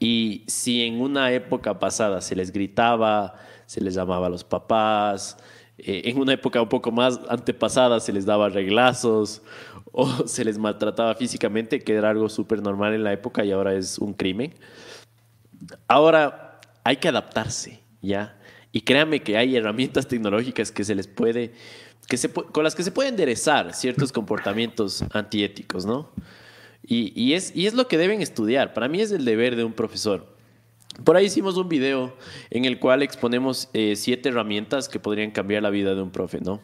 Y si en una época pasada se les gritaba, se les llamaba a los papás, eh, en una época un poco más antepasada se les daba reglazos o se les maltrataba físicamente, que era algo súper normal en la época y ahora es un crimen. Ahora hay que adaptarse, ¿ya? Y créanme que hay herramientas tecnológicas que se les puede que se, con las que se pueden enderezar ciertos comportamientos antiéticos, ¿no? Y, y, es, y es lo que deben estudiar. Para mí es el deber de un profesor. Por ahí hicimos un video en el cual exponemos eh, siete herramientas que podrían cambiar la vida de un profe, ¿no?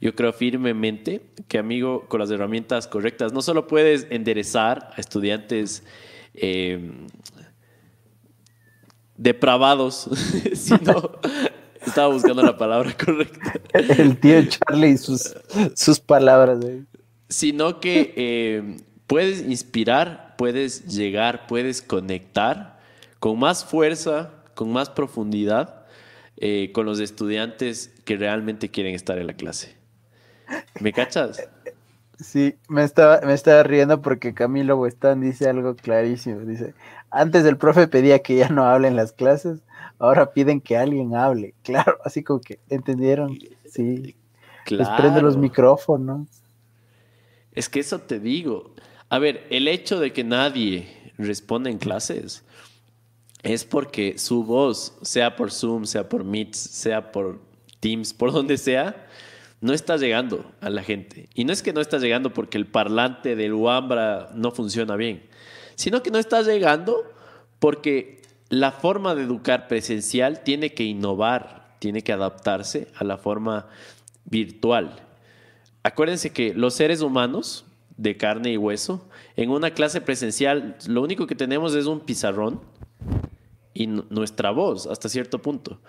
Yo creo firmemente que, amigo, con las herramientas correctas, no solo puedes enderezar a estudiantes eh, depravados, sino estaba buscando la palabra correcta. El tío Charlie y sus, sus palabras. Sino que eh, puedes inspirar, puedes llegar, puedes conectar con más fuerza, con más profundidad eh, con los estudiantes que realmente quieren estar en la clase. ¿Me cachas? Sí, me estaba, me estaba riendo porque Camilo Huestán dice algo clarísimo. Dice, antes el profe pedía que ya no hable en las clases, ahora piden que alguien hable. Claro, así como que, ¿entendieron? Sí. Les prende los micrófonos. Es que eso te digo. A ver, el hecho de que nadie responde en clases es porque su voz, sea por Zoom, sea por Meet, sea por Teams, por donde sea, no está llegando a la gente. Y no es que no está llegando porque el parlante del Wambra no funciona bien, sino que no está llegando porque la forma de educar presencial tiene que innovar, tiene que adaptarse a la forma virtual. Acuérdense que los seres humanos de carne y hueso, en una clase presencial, lo único que tenemos es un pizarrón y nuestra voz hasta cierto punto.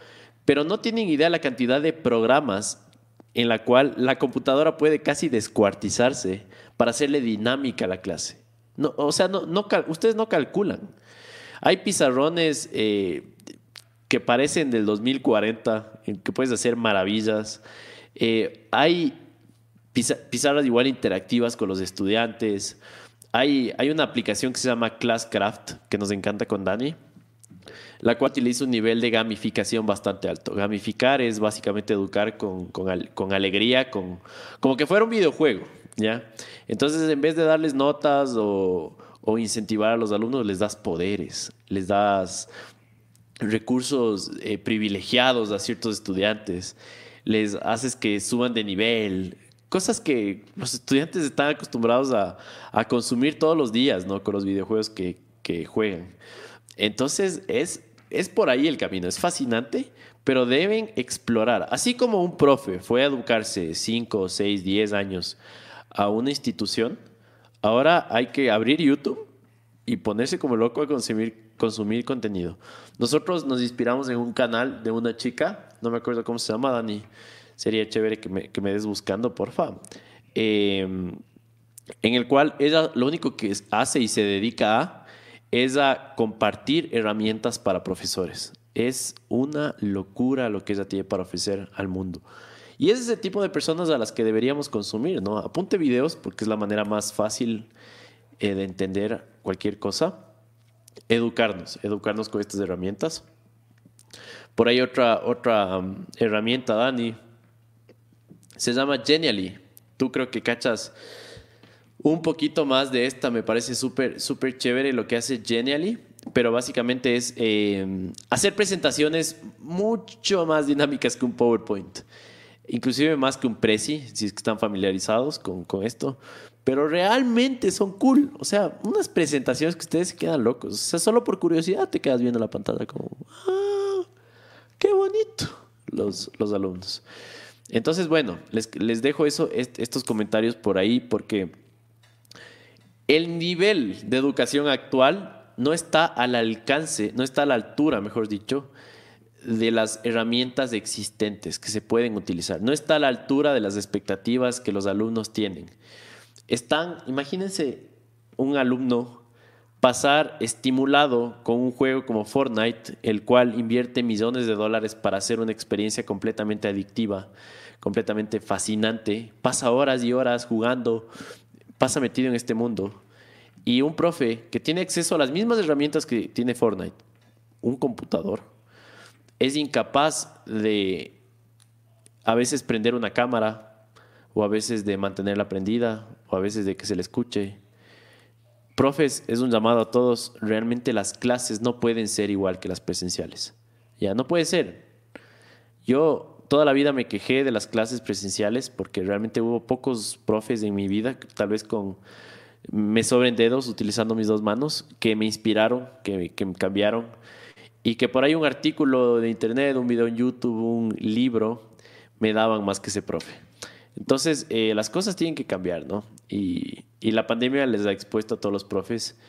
Pero no tienen idea la cantidad de programas en la cual la computadora puede casi descuartizarse para hacerle dinámica a la clase. No, o sea, no, no, ustedes no calculan. Hay pizarrones eh, que parecen del 2040, en que puedes hacer maravillas. Eh, hay pizarras igual interactivas con los estudiantes. Hay, hay una aplicación que se llama Classcraft, que nos encanta con Dani, la cual utiliza un nivel de gamificación bastante alto. Gamificar es básicamente educar con, con, alegría, con, como que fuera un videojuego, ¿ya? Entonces, en vez de darles notas o, o incentivar a los alumnos, les das poderes, les das recursos eh, privilegiados a ciertos estudiantes, les haces que suban de nivel, cosas que los estudiantes están acostumbrados a, consumir todos los días, ¿no? Con los videojuegos que, que juegan. Entonces es, es por ahí el camino, es fascinante, pero deben explorar. Así como un profe fue a educarse 5, 6, 10 años a una institución, ahora hay que abrir YouTube y ponerse como loco a consumir, contenido. Nosotros nos inspiramos en un canal de una chica, no me acuerdo cómo se llama, Dani, sería chévere que me, que me des buscando, porfa. Eh, en el cual ella lo único que hace y se dedica es a compartir herramientas para profesores. Es una locura lo que ella tiene para ofrecer al mundo. Y es ese tipo de personas a las que deberíamos consumir, ¿no? Apunte videos porque es la manera más fácil eh, de entender cualquier cosa. Educarnos, educarnos con estas herramientas. Por ahí otra, otra um, herramienta, Dani, se llama Genially. Tú creo que cachas un poquito más de esta me parece súper, súper chévere lo que hace Genially, pero básicamente es eh, hacer presentaciones mucho más dinámicas que un PowerPoint, inclusive más que un Prezi, si es que están familiarizados con, con esto, pero realmente son cool, o sea, unas presentaciones que ustedes se quedan locos, o sea, solo por curiosidad te quedas viendo la pantalla como, ah, qué bonito los, los alumnos. Entonces, bueno, les, les dejo eso, estos comentarios por ahí porque el nivel de educación actual no está al alcance, no está a la altura, mejor dicho, de las herramientas existentes que se pueden utilizar. No está a la altura de las expectativas que los alumnos tienen. Están, imagínense un alumno pasar estimulado con un juego como Fortnite, el cual invierte millones de dólares para hacer una experiencia completamente adictiva, completamente fascinante, pasa horas y horas jugando, pasa metido en este mundo. Y un profe que tiene acceso a las mismas herramientas que tiene Fortnite, un computador, es incapaz de a veces prender una cámara, o a veces de mantenerla prendida, o a veces de que se le escuche. Profes, es un llamado a todos, realmente las clases no pueden ser igual que las presenciales. Ya, no puede ser. Yo toda la vida me quejé de las clases presenciales porque realmente hubo pocos profes en mi vida, tal vez con me sobren dedos utilizando mis dos manos, que me inspiraron, que, que me cambiaron y que por ahí un artículo de internet, un video en YouTube, un libro, me daban más que ese profe. Entonces, eh, las cosas tienen que cambiar, ¿no? Y, y, la pandemia les ha expuesto a todos los profes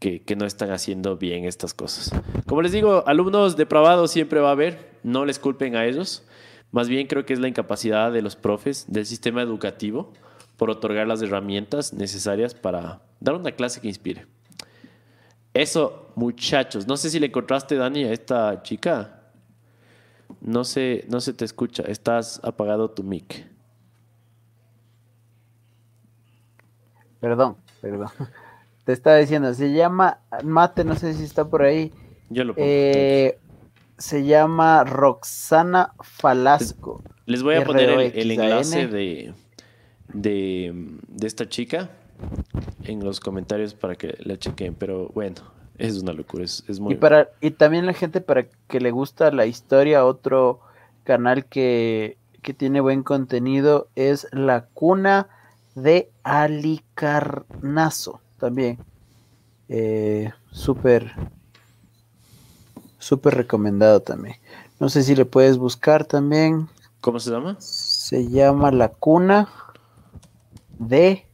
que, que no están haciendo bien estas cosas. Como les digo, alumnos depravados siempre va a haber, no les culpen a ellos. Más bien creo que es la incapacidad de los profes, del sistema educativo, por otorgar las herramientas necesarias para dar una clase que inspire. Eso, muchachos. No sé si le encontraste, Dani, a esta chica. No sé, no se te escucha. Estás apagado tu mic. Perdón, perdón. Te estaba diciendo, se llama Mate, no sé si está por ahí. Yo lo pongo. Eh, se llama Roxana Falasco. Les voy a poner el, el enlace de, de, de esta chica en los comentarios para que la chequen. Pero bueno, es una locura. Es, es muy Y, para, y también la gente para que le gusta la historia, otro canal que, que tiene buen contenido es La Cuna de Alicarnazo también. Eh, súper, súper recomendado también. No sé si le puedes buscar también. ¿Cómo se llama? Se llama La Cuna de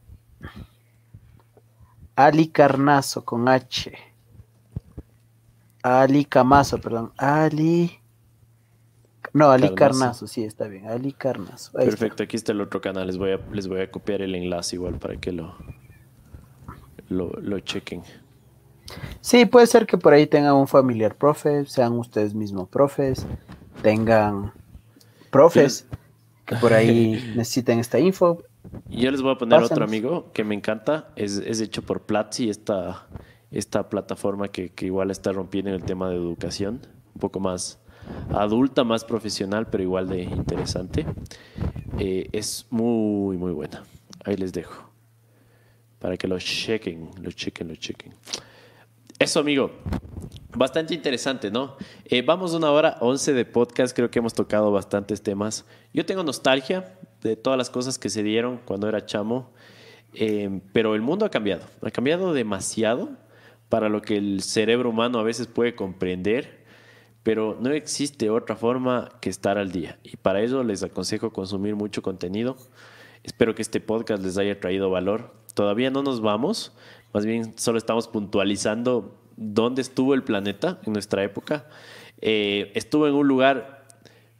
Ali Carnazo con H. Ali Camazo, perdón. Ali. No, Ali Carnazo. Carnazo, sí, está bien. Ali Carnazo. Ahí está. Perfecto, aquí está el otro canal. Les voy a, les voy a copiar el enlace igual para que lo, lo, lo chequen. Sí, puede ser que por ahí tengan un familiar profe, sean ustedes mismos profes, tengan profes que por ahí necesiten esta info. Y yo les voy a poner otro Pásanos. amigo que me encanta. Es, es hecho por Platzi, esta, esta plataforma que, que igual está rompiendo en el tema de educación. Un poco más adulta, más profesional, pero igual de interesante. Eh, es muy, muy buena. Ahí les dejo. Para que lo chequen, lo chequen, lo chequen. Eso, amigo. Bastante interesante, ¿no? Eh, vamos a una hora 11 de podcast, creo que hemos tocado bastantes temas. Yo tengo nostalgia de todas las cosas que se dieron cuando era chamo, eh, pero el mundo ha cambiado, ha cambiado demasiado para lo que el cerebro humano a veces puede comprender, pero no existe otra forma que estar al día. Y para eso les aconsejo consumir mucho contenido. Espero que este podcast les haya traído valor. Todavía no nos vamos, más bien solo estamos puntualizando dónde estuvo el planeta en nuestra época. Eh, estuvo en un lugar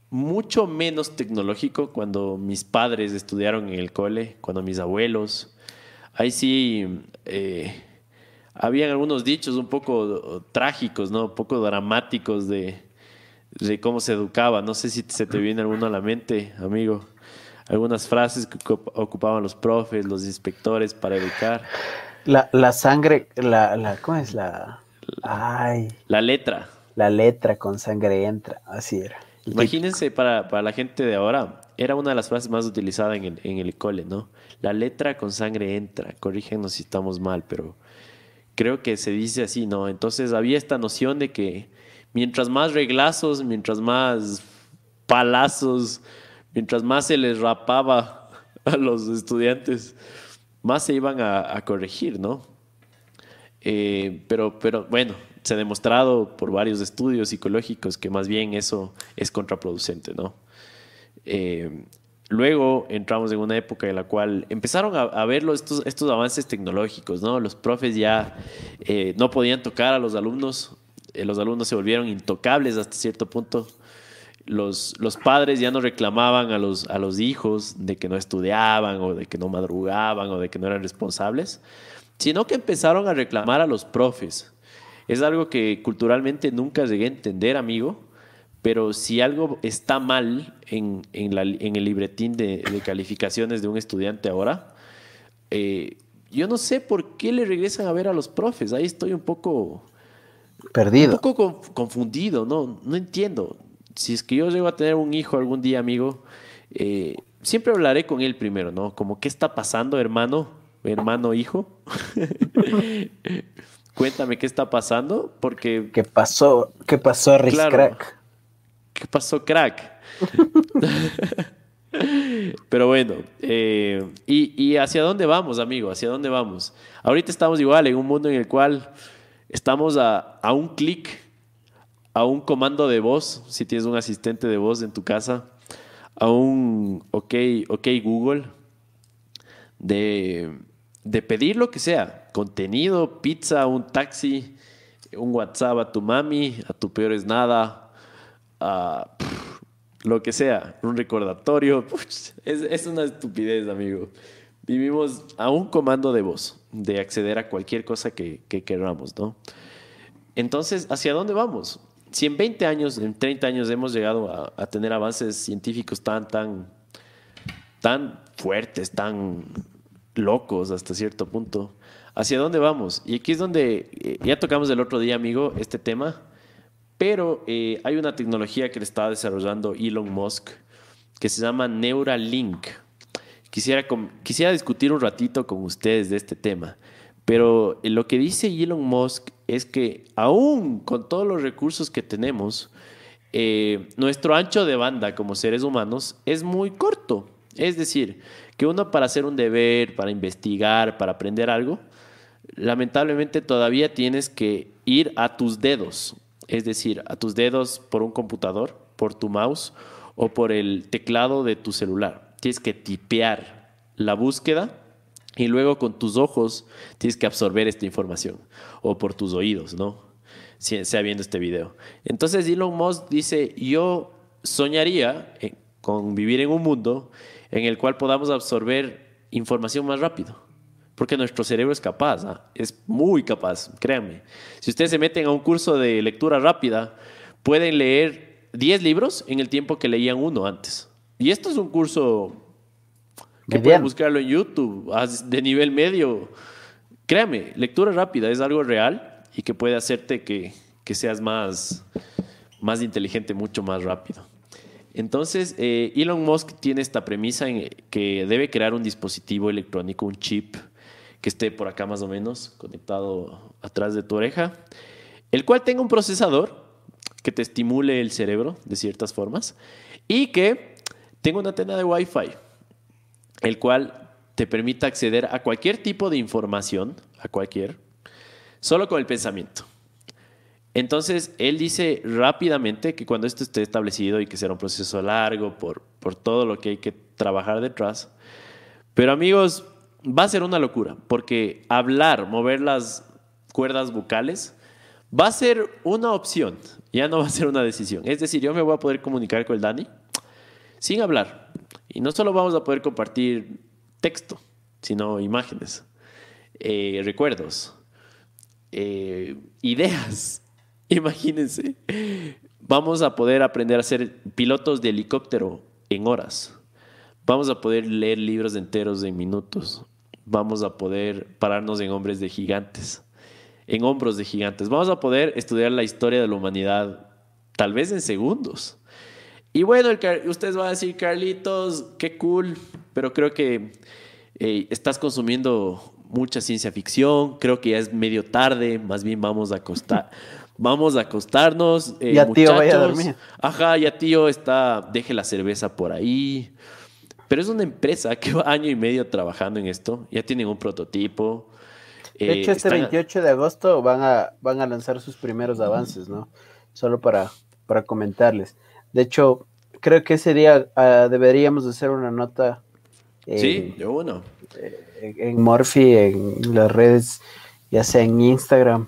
mucho menos tecnológico cuando mis padres estudiaron en el cole, cuando mis abuelos. Ahí sí eh, habían algunos dichos un poco trágicos, ¿no? Un poco dramáticos de, de cómo se educaba. No sé si se te viene alguno a la mente, amigo. Algunas frases que ocup- ocupaban los profes, los inspectores para educar. La, la sangre, la, la, ¿cómo es la? Ay, La letra. la letra con sangre entra, así era. Imagínense para, para la gente de ahora, era una de las frases más utilizadas en el, en el cole, ¿no? La letra con sangre entra, corrígenos si estamos mal, pero creo que se dice así, ¿no? Entonces había esta noción de que mientras más reglazos, mientras más palazos, mientras más se les rapaba a los estudiantes, más se iban a, a corregir, ¿no? Eh, pero, pero bueno, se ha demostrado por varios estudios psicológicos que más bien eso es contraproducente, ¿no? Eh, luego entramos en una época en la cual empezaron a, ver estos, estos avances tecnológicos, ¿no? Los profes ya eh, no podían tocar a los alumnos, eh, los alumnos se volvieron intocables hasta cierto punto. Los, los padres ya no reclamaban a los, a los hijos de que no estudiaban o de que no madrugaban o de que no eran responsables, sino que empezaron a reclamar a los profes. Es algo que culturalmente nunca llegué a entender, amigo, pero si algo está mal en, en la- en el libretín de, de calificaciones de un estudiante ahora, eh, yo no sé por qué le regresan a ver a los profes. Ahí estoy un poco, un Perdido. poco conf- confundido, ¿no? No entiendo. Si es que yo llego a tener un hijo algún día, amigo, eh, siempre hablaré con él primero, ¿no? Como, ¿qué está pasando, hermano? Hermano, hijo. Cuéntame qué está pasando, porque ¿Qué pasó? ¿Qué pasó, Riz Claro. Crack? ¿Qué pasó, crack? Pero bueno, eh, y, y hacia dónde vamos, amigo? ¿Hacia dónde vamos? Ahorita estamos igual en un mundo en el cual estamos a, a un clic, a un comando de voz, si tienes un asistente de voz en tu casa, a un OK, OK Google, de, de pedir lo que sea. Contenido, pizza, un taxi, un WhatsApp a tu mami, a tu peor es nada, lo que sea, un recordatorio. Es, una estupidez, amigo. Vivimos a un comando de voz, de acceder a cualquier cosa que, queramos, ¿no? Entonces, ¿hacia dónde vamos? Si en 20 años, en 30 años hemos llegado a, a tener avances científicos tan, tan, tan fuertes, tan locos hasta cierto punto, ¿hacia dónde vamos? Y aquí es donde eh, ya tocamos el otro día, amigo, este tema pero eh, hay una tecnología que le está desarrollando Elon Musk que se llama Neuralink. Quisiera, quisiera discutir un ratito con ustedes de este tema. Pero eh, lo que dice Elon Musk es que aún con todos los recursos que tenemos, eh, nuestro ancho de banda como seres humanos es muy corto. Es decir, que uno para hacer un deber, para investigar, para aprender algo, lamentablemente todavía tienes que ir a tus dedos es decir, a tus dedos por un computador, por tu mouse o por el teclado de tu celular. Tienes que tipear la búsqueda y luego con tus ojos tienes que absorber esta información o por tus oídos, ¿no? Sea viendo este video. Entonces Elon Musk dice, yo soñaría con vivir en un mundo en el cual podamos absorber información más rápido. Porque nuestro cerebro es capaz, ¿ah? es muy capaz, créanme. Si ustedes se meten a un curso de lectura rápida, pueden leer 10 libros en el tiempo que leían uno antes. Y esto es un curso que pueden buscarlo en YouTube, de nivel medio. Créame, lectura rápida es algo real y que puede hacerte que, seas más, más inteligente mucho más rápido. Entonces, eh, Elon Musk tiene esta premisa en que debe crear un dispositivo electrónico, un chip, que esté por acá más o menos, conectado atrás de tu oreja, el cual tenga un procesador que te estimule el cerebro de ciertas formas y que tenga una antena de Wi-Fi, el cual te permita acceder a cualquier tipo de información, a cualquier, solo con el pensamiento. Entonces, él dice rápidamente que cuando esto esté establecido y que será un proceso largo por, por todo lo que hay que trabajar detrás, pero amigos, va a ser una locura, porque hablar, mover las cuerdas bucales, va a ser una opción, ya no va a ser una decisión. Es decir, yo me voy a poder comunicar con el Dani sin hablar. Y no solo vamos a poder compartir texto, sino imágenes, eh, recuerdos, eh, ideas. Imagínense. Vamos a poder aprender a ser pilotos de helicóptero en horas. Vamos a poder leer libros enteros en minutos vamos a poder pararnos en hombres de gigantes, en hombros de gigantes. Vamos a poder estudiar la historia de la humanidad tal vez en segundos. Y bueno, ustedes van a decir, Carlitos, qué cool, pero creo que eh, estás consumiendo mucha ciencia ficción, creo que ya es medio tarde, más bien vamos a acostar. Vamos a acostarnos. Eh, ya tío vaya a dormir. Ajá, ya tío está, deje la cerveza por ahí. Pero es una empresa que va año y medio trabajando en esto. Ya tienen un prototipo. De hecho, eh, este 28 de agosto van a, van a lanzar sus primeros avances, ¿no? Solo para, para comentarles. De hecho, creo que ese día ah, deberíamos hacer una nota. sí, yo uno. Eh, en Morphy, en las redes, ya sea en Instagram.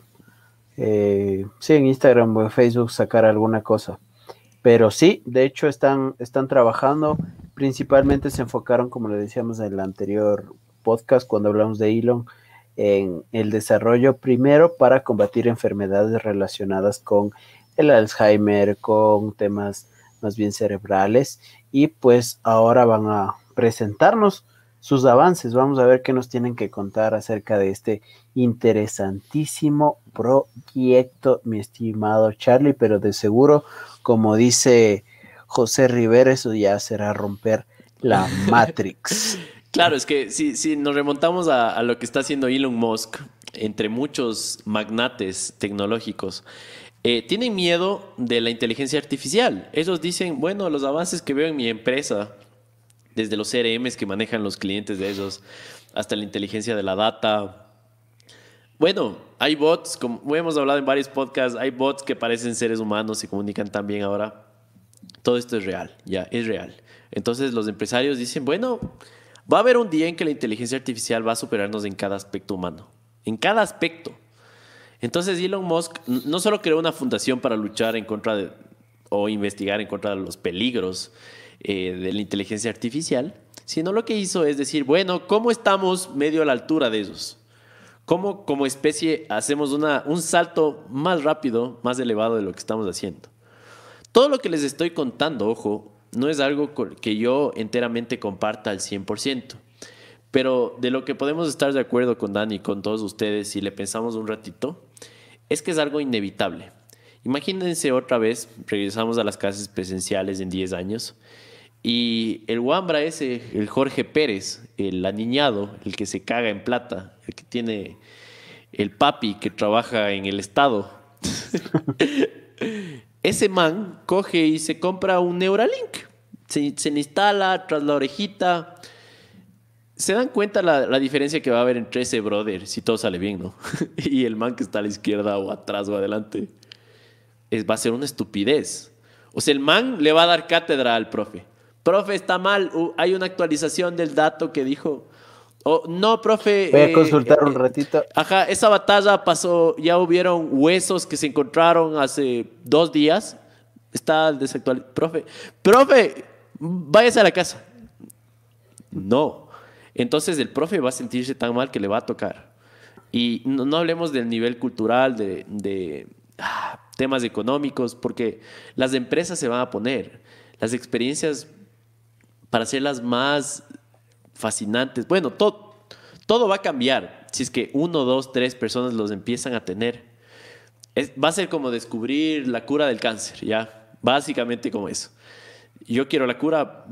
Eh, sí, en Instagram o en Facebook sacar alguna cosa. Pero sí, de hecho están, están trabajando principalmente se enfocaron, como le decíamos en el anterior podcast, cuando hablamos de Elon, en el desarrollo primero para combatir enfermedades relacionadas con el Alzheimer, con temas más bien cerebrales, y pues ahora van a presentarnos sus avances. Vamos a ver qué nos tienen que contar acerca de este interesantísimo proyecto, mi estimado Charlie, pero de seguro, como dice José Rivera, eso ya será romper la Matrix. claro, es que si, si nos remontamos a, lo que está haciendo Elon Musk, entre muchos magnates tecnológicos, eh, tienen miedo de la inteligencia artificial. Ellos dicen, bueno, los avances que veo en mi empresa, desde los CRMs que manejan los clientes de ellos, hasta la inteligencia de la data. Bueno, hay bots, como hemos hablado en varios podcasts, hay bots que parecen seres humanos y comunican también ahora todo esto es real, ya, es real. Entonces los empresarios dicen, bueno, va a haber un día en que la inteligencia artificial va a superarnos en cada aspecto humano. en cada aspecto. Entonces Elon Musk no solo creó una fundación para luchar en contra de, o investigar en contra de los peligros eh, de la inteligencia artificial, sino lo que hizo es decir, bueno, ¿cómo estamos medio a la altura de esos? ¿Cómo como especie hacemos una, un salto más rápido, más elevado de lo que estamos haciendo? Todo lo que les estoy contando, ojo, no es algo que yo enteramente comparta al 100%. Pero de lo que podemos estar de acuerdo con Dani y con todos ustedes, si le pensamos un ratito, es que es algo inevitable. Imagínense otra vez, regresamos a las clases presenciales en 10 años y el Wambra ese, el Jorge Pérez, el aniñado, el que se caga en plata, el que tiene el papi que trabaja en el Estado. ese man coge y se compra un Neuralink. Se, instala tras la orejita se dan cuenta la, diferencia que va a haber entre ese brother, si todo sale bien, ¿no? y el man que está a la izquierda o atrás o adelante. Es, va a ser una estupidez. O sea, el man le va a dar cátedra al profe. Profe, está mal, hay una actualización del dato que dijo. Oh, no, profe. Voy a eh, consultar un eh, ratito. Ajá, esa batalla pasó, ya hubieron huesos que se encontraron hace dos días. Está desactualizado. Profe, profe, váyase a la casa. No. Entonces el profe va a sentirse tan mal que le va a tocar. Y no, hablemos del nivel cultural, de, ah, temas económicos, porque las empresas se van a poner. Las experiencias para hacerlas más fascinantes. Bueno, todo, todo va a cambiar si es que uno, dos, tres personas los empiezan a tener. va a ser como descubrir la cura del cáncer, ¿ya? Básicamente como eso. Yo quiero la cura,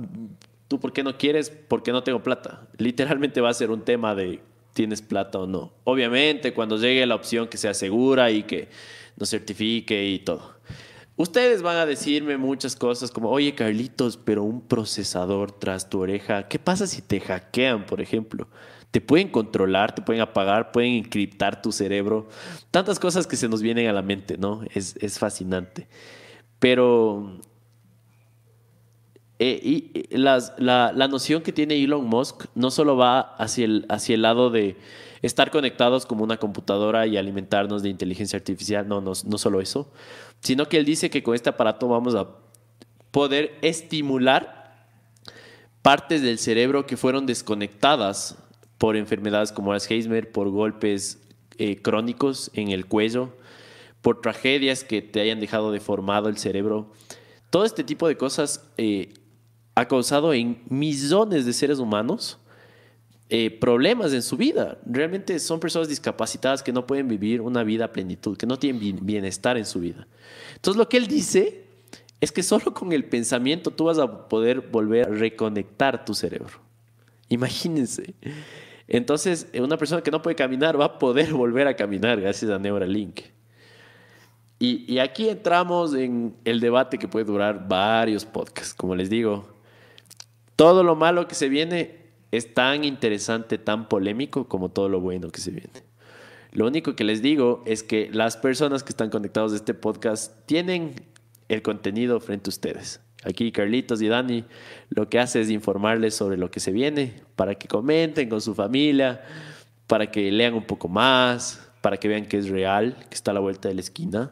¿Tú por qué no quieres? Porque no tengo plata. Literalmente va a ser un tema de tienes plata o no. Obviamente, cuando llegue la opción que sea segura y que nos certifique y todo. Ustedes van a decirme muchas cosas como, oye Carlitos, pero un procesador tras tu oreja, ¿qué pasa si te hackean, por ejemplo? Te pueden controlar, te pueden apagar, pueden encriptar tu cerebro. Tantas cosas que se nos vienen a la mente, ¿no? Es, es fascinante. Pero eh, y las, la, la, noción que tiene Elon Musk no solo va hacia el, hacia el lado de estar conectados como una computadora y alimentarnos de inteligencia artificial, no, no, no solo eso, sino que él dice que con este aparato vamos a poder estimular partes del cerebro que fueron desconectadas por enfermedades como Alzheimer, por golpes eh, crónicos en el cuello, por tragedias que te hayan dejado deformado el cerebro. Todo este tipo de cosas eh, ha causado en millones de seres humanos eh, problemas en su vida. Realmente son personas discapacitadas que no pueden vivir una vida a plenitud, que no tienen bienestar en su vida. Entonces lo que él dice es que solo con el pensamiento tú vas a poder volver a reconectar tu cerebro. Imagínense. Entonces, una persona que no puede caminar va a poder volver a caminar gracias a Neuralink. Y, y aquí entramos en el debate que puede durar varios podcasts. Como les digo, todo lo malo que se viene es tan interesante, tan polémico como todo lo bueno que se viene. Lo único que les digo es que las personas que están conectados a este podcast tienen el contenido frente a ustedes. Aquí Carlitos y Dani lo que hace es informarles sobre lo que se viene para que comenten con su familia, para que lean un poco más, para que vean que es real, que está a la vuelta de la esquina.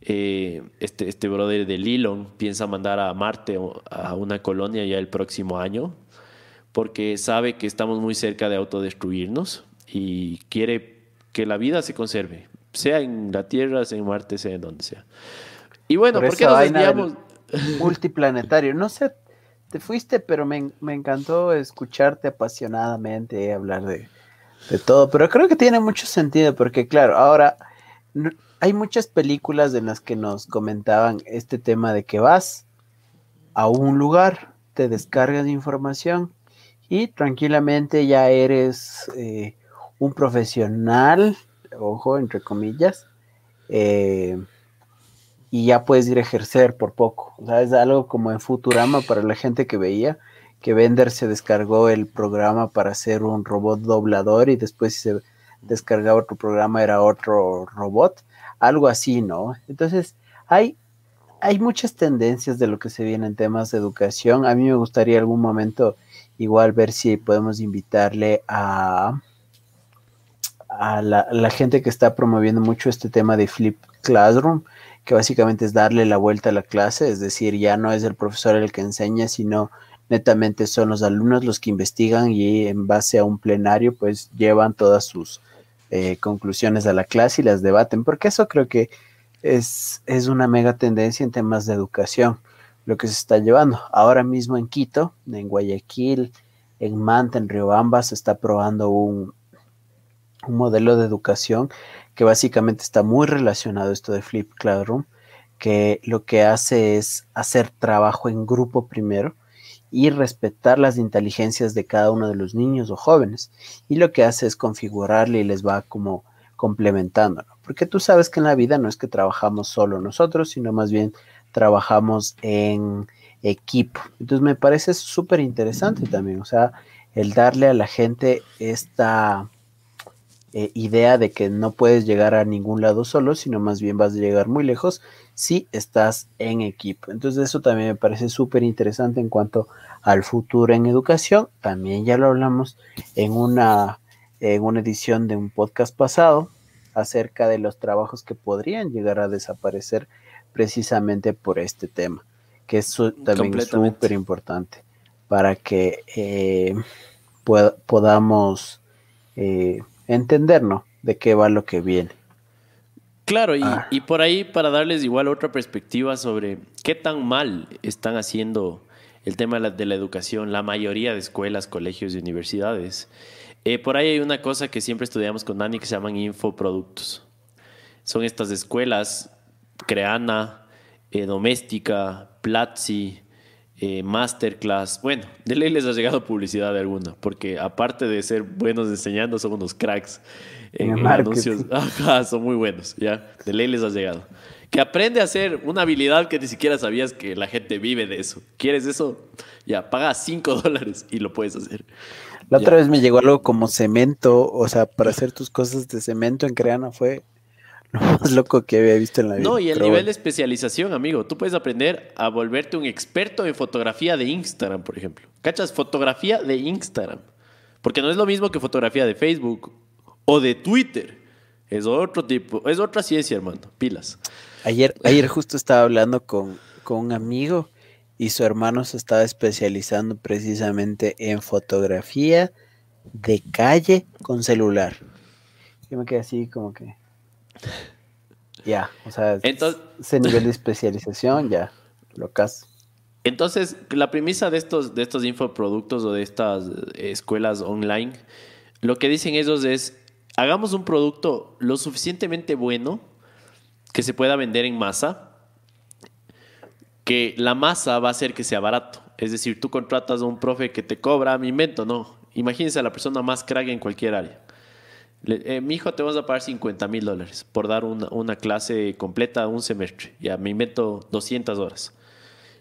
Eh, este, este brother de Lilon piensa mandar a Marte a una colonia ya el próximo año porque sabe que estamos muy cerca de autodestruirnos y quiere que la vida se conserve, sea en la Tierra, sea en Marte, sea en donde sea. Y bueno, ¿por, qué nos desviamos? Multiplanetario, no sé, te fuiste, pero me, me encantó escucharte apasionadamente hablar de, de todo, pero creo que tiene mucho sentido porque claro, ahora hay muchas películas en las que nos comentaban este tema de que vas a un lugar, te descargas información y tranquilamente ya eres eh, un profesional, ojo, entre comillas, eh, y ya puedes ir a ejercer por poco. O es algo como en Futurama para la gente que veía, que Bender se descargó el programa para hacer un robot doblador y después se descargaba otro programa era otro robot algo así, ¿no? Entonces, hay, hay muchas tendencias de lo que se viene en temas de educación. A mí me gustaría algún momento igual ver si podemos invitarle a, a la, gente que está promoviendo mucho este tema de Flip Classroom, que básicamente es darle la vuelta a la clase, es decir, ya no es el profesor el que enseña, sino netamente son los alumnos los que investigan y en base a un plenario pues llevan todas sus eh, conclusiones a la clase y las debaten, porque eso creo que es, es una mega tendencia en temas de educación, lo que se está llevando. Ahora mismo en Quito, en Guayaquil, en Manta, en Riobamba, se está probando un, un modelo de educación que básicamente está muy relacionado a esto de Flip Classroom, que lo que hace es hacer trabajo en grupo primero y respetar las inteligencias de cada uno de los niños o jóvenes. Y lo que hace es configurarle y les va como complementando, porque tú sabes que en la vida no es que trabajamos solo nosotros, sino más bien trabajamos en equipo. Entonces me parece súper interesante también, o sea, el darle a la gente esta eh, idea de que no puedes llegar a ningún lado solo, sino más bien vas a llegar muy lejos si estás en equipo. Entonces eso también me parece súper interesante en cuanto al futuro en educación. También ya lo hablamos en una, en una edición de un podcast pasado acerca de los trabajos que podrían llegar a desaparecer precisamente por este tema, que es también súper importante para que eh, podamos eh, entendernos de qué va lo que viene. Claro, ah. y, por ahí para darles igual otra perspectiva sobre qué tan mal están haciendo el tema de la, educación la mayoría de escuelas, colegios y universidades. Eh, por ahí hay una cosa que siempre estudiamos con Dani que se llaman infoproductos. Son estas escuelas, Creana, eh, Doméstica, Platzi, eh, masterclass. Bueno, de ley les ha llegado publicidad de alguna, porque aparte de ser buenos enseñando, son unos cracks en, anuncios. Ajá, son muy buenos, ya. De ley les ha llegado. Que aprende a hacer una habilidad que ni siquiera sabías que la gente vive de eso. ¿Quieres eso? Ya, paga 5 dólares y lo puedes hacer. La otra vez me llegó algo como cemento, o sea, para hacer tus cosas de cemento en Creana fue lo más loco que había visto en la vida. No, y el nivel de especialización, amigo. Tú puedes aprender a volverte un experto en fotografía de Instagram, por ejemplo. ¿Cachas? Fotografía de Instagram. Porque no es lo mismo que fotografía de Facebook o de Twitter. Es otro tipo, es otra ciencia, hermano. Pilas. Ayer, ayer justo estaba hablando con, con un amigo y su hermano se estaba especializando precisamente en fotografía de calle con celular. Yo me quedé así como que ya, o sea, Entonces, ese nivel de especialización ya, lo caso. Entonces, la premisa de estos, de estos infoproductos o de estas escuelas online, lo que dicen ellos es, hagamos un producto lo suficientemente bueno que se pueda vender en masa, que la masa va a hacer que sea barato. Es decir, tú contratas a un profe que te cobra, me invento, no. Imagínense a la persona más crack en cualquier área eh, mi hijo, te vas a pagar 50 mil dólares por dar una, clase completa un semestre. Ya me invento 200 horas.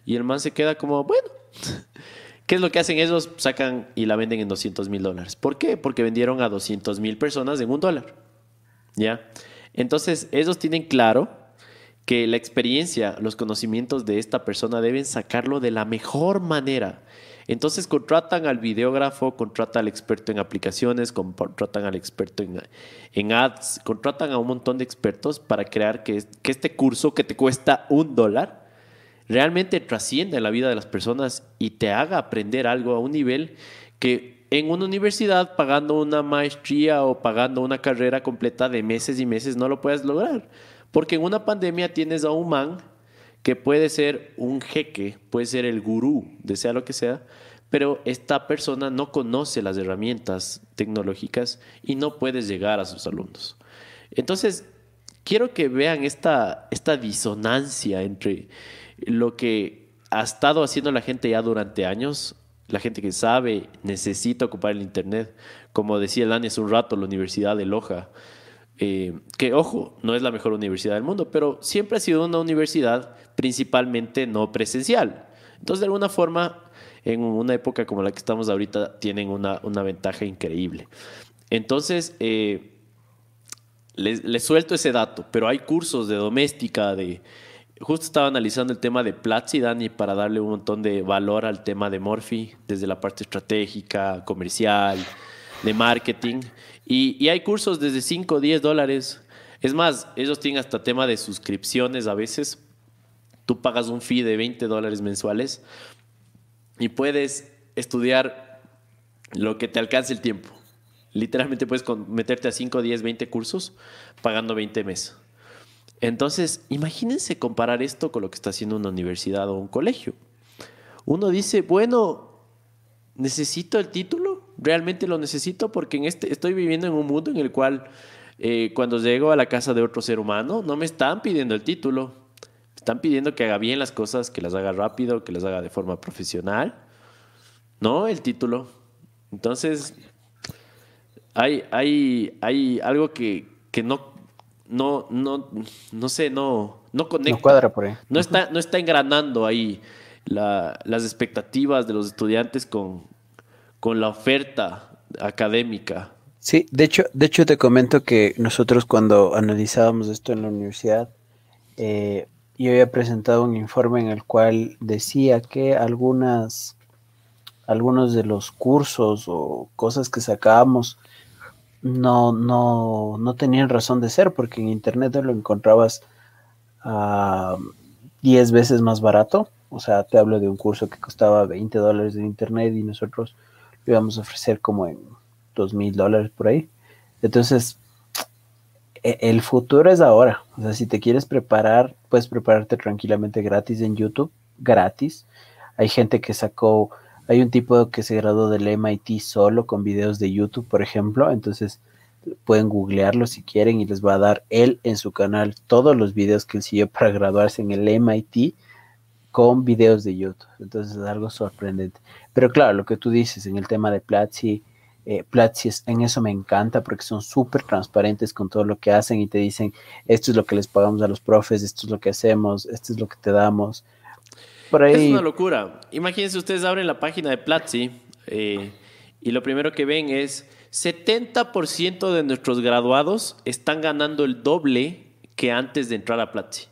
Y el man se queda como, bueno, ¿qué es lo que hacen ellos? Sacan y la venden en 200 mil dólares. ¿Por qué? Porque vendieron a 200 mil personas en un dólar. ¿Ya? Entonces, ellos tienen claro que la experiencia, los conocimientos de esta persona deben sacarlo de la mejor manera. Entonces contratan al videógrafo, contratan al experto en aplicaciones, contratan al experto en, ads, contratan a un montón de expertos para crear que, este curso que te cuesta un dólar realmente trascienda en la vida de las personas y te haga aprender algo a un nivel que en una universidad pagando una maestría o pagando una carrera completa de meses y meses no lo puedes lograr. Porque en una pandemia tienes a un man que puede ser un jeque, puede ser el gurú, de sea lo que sea, pero esta persona no conoce las herramientas tecnológicas y no puedes llegar a sus alumnos. Entonces, quiero que vean esta, esta disonancia entre lo que ha estado haciendo la gente ya durante años, la gente que sabe, necesita ocupar el Internet, como decía el hace un rato, la Universidad de Loja, eh, que ojo, no es la mejor universidad del mundo, pero siempre ha sido una universidad principalmente no presencial. Entonces, de alguna forma, en una época como la que estamos ahorita, tienen una, ventaja increíble. Entonces, eh, les, suelto ese dato, pero hay cursos de doméstica, de... Justo estaba analizando el tema de Platzi, Dani, para darle un montón de valor al tema de Morphy, desde la parte estratégica, comercial, de marketing. Y, hay cursos desde 5 o 10 dólares. Es más, ellos tienen hasta tema de suscripciones a veces. Tú pagas un fee de 20 dólares mensuales y puedes estudiar lo que te alcance el tiempo. Literalmente puedes meterte a 5, 10, 20 cursos pagando 20 meses. Entonces, imagínense comparar esto con lo que está haciendo una universidad o un colegio. Uno dice, bueno, ¿necesito el título? ¿Realmente lo necesito? Porque en este, estoy viviendo en un mundo en el cual eh, cuando llego a la casa de otro ser humano, no me están pidiendo el título. Me están pidiendo que haga bien las cosas, que las haga rápido, que las haga de forma profesional. No el título. Entonces, hay, hay, hay algo que, que no, no, no, no sé, no, no conecta. No cuadra por ahí. No está, no está engranando ahí las expectativas de los estudiantes con, con la oferta académica. Sí, de hecho, de hecho te comento que nosotros cuando analizábamos esto en la universidad, eh, yo había presentado un informe en el cual decía que algunas, algunos de los cursos o cosas que sacábamos no, no, no tenían razón de ser, porque en internet lo encontrabas a 10 veces más barato. O sea, te hablo de un curso que costaba 20 dólares en internet y nosotros íbamos a ofrecer como en 2 mil dólares por ahí. Entonces, e, el futuro es ahora. O sea, si te quieres preparar, puedes prepararte tranquilamente gratis en YouTube, gratis. Hay gente que sacó hay un tipo que se graduó del MIT solo con videos de YouTube, por ejemplo. Entonces pueden googlearlo si quieren y les va a dar él en su canal todos los videos que él siguió para graduarse en el MIT con videos de YouTube. Entonces es algo sorprendente. Pero claro, lo que tú dices en el tema de Platzi, eh, Platzi en eso me encanta porque son súper transparentes con todo lo que hacen y te dicen, esto es lo que les pagamos a los profes, esto es lo que hacemos, esto es lo que te damos. Es una locura. Imagínense, ustedes abren la página de Platzi eh, y lo primero que ven es 70% de nuestros graduados están ganando el doble que antes de entrar a Platzi.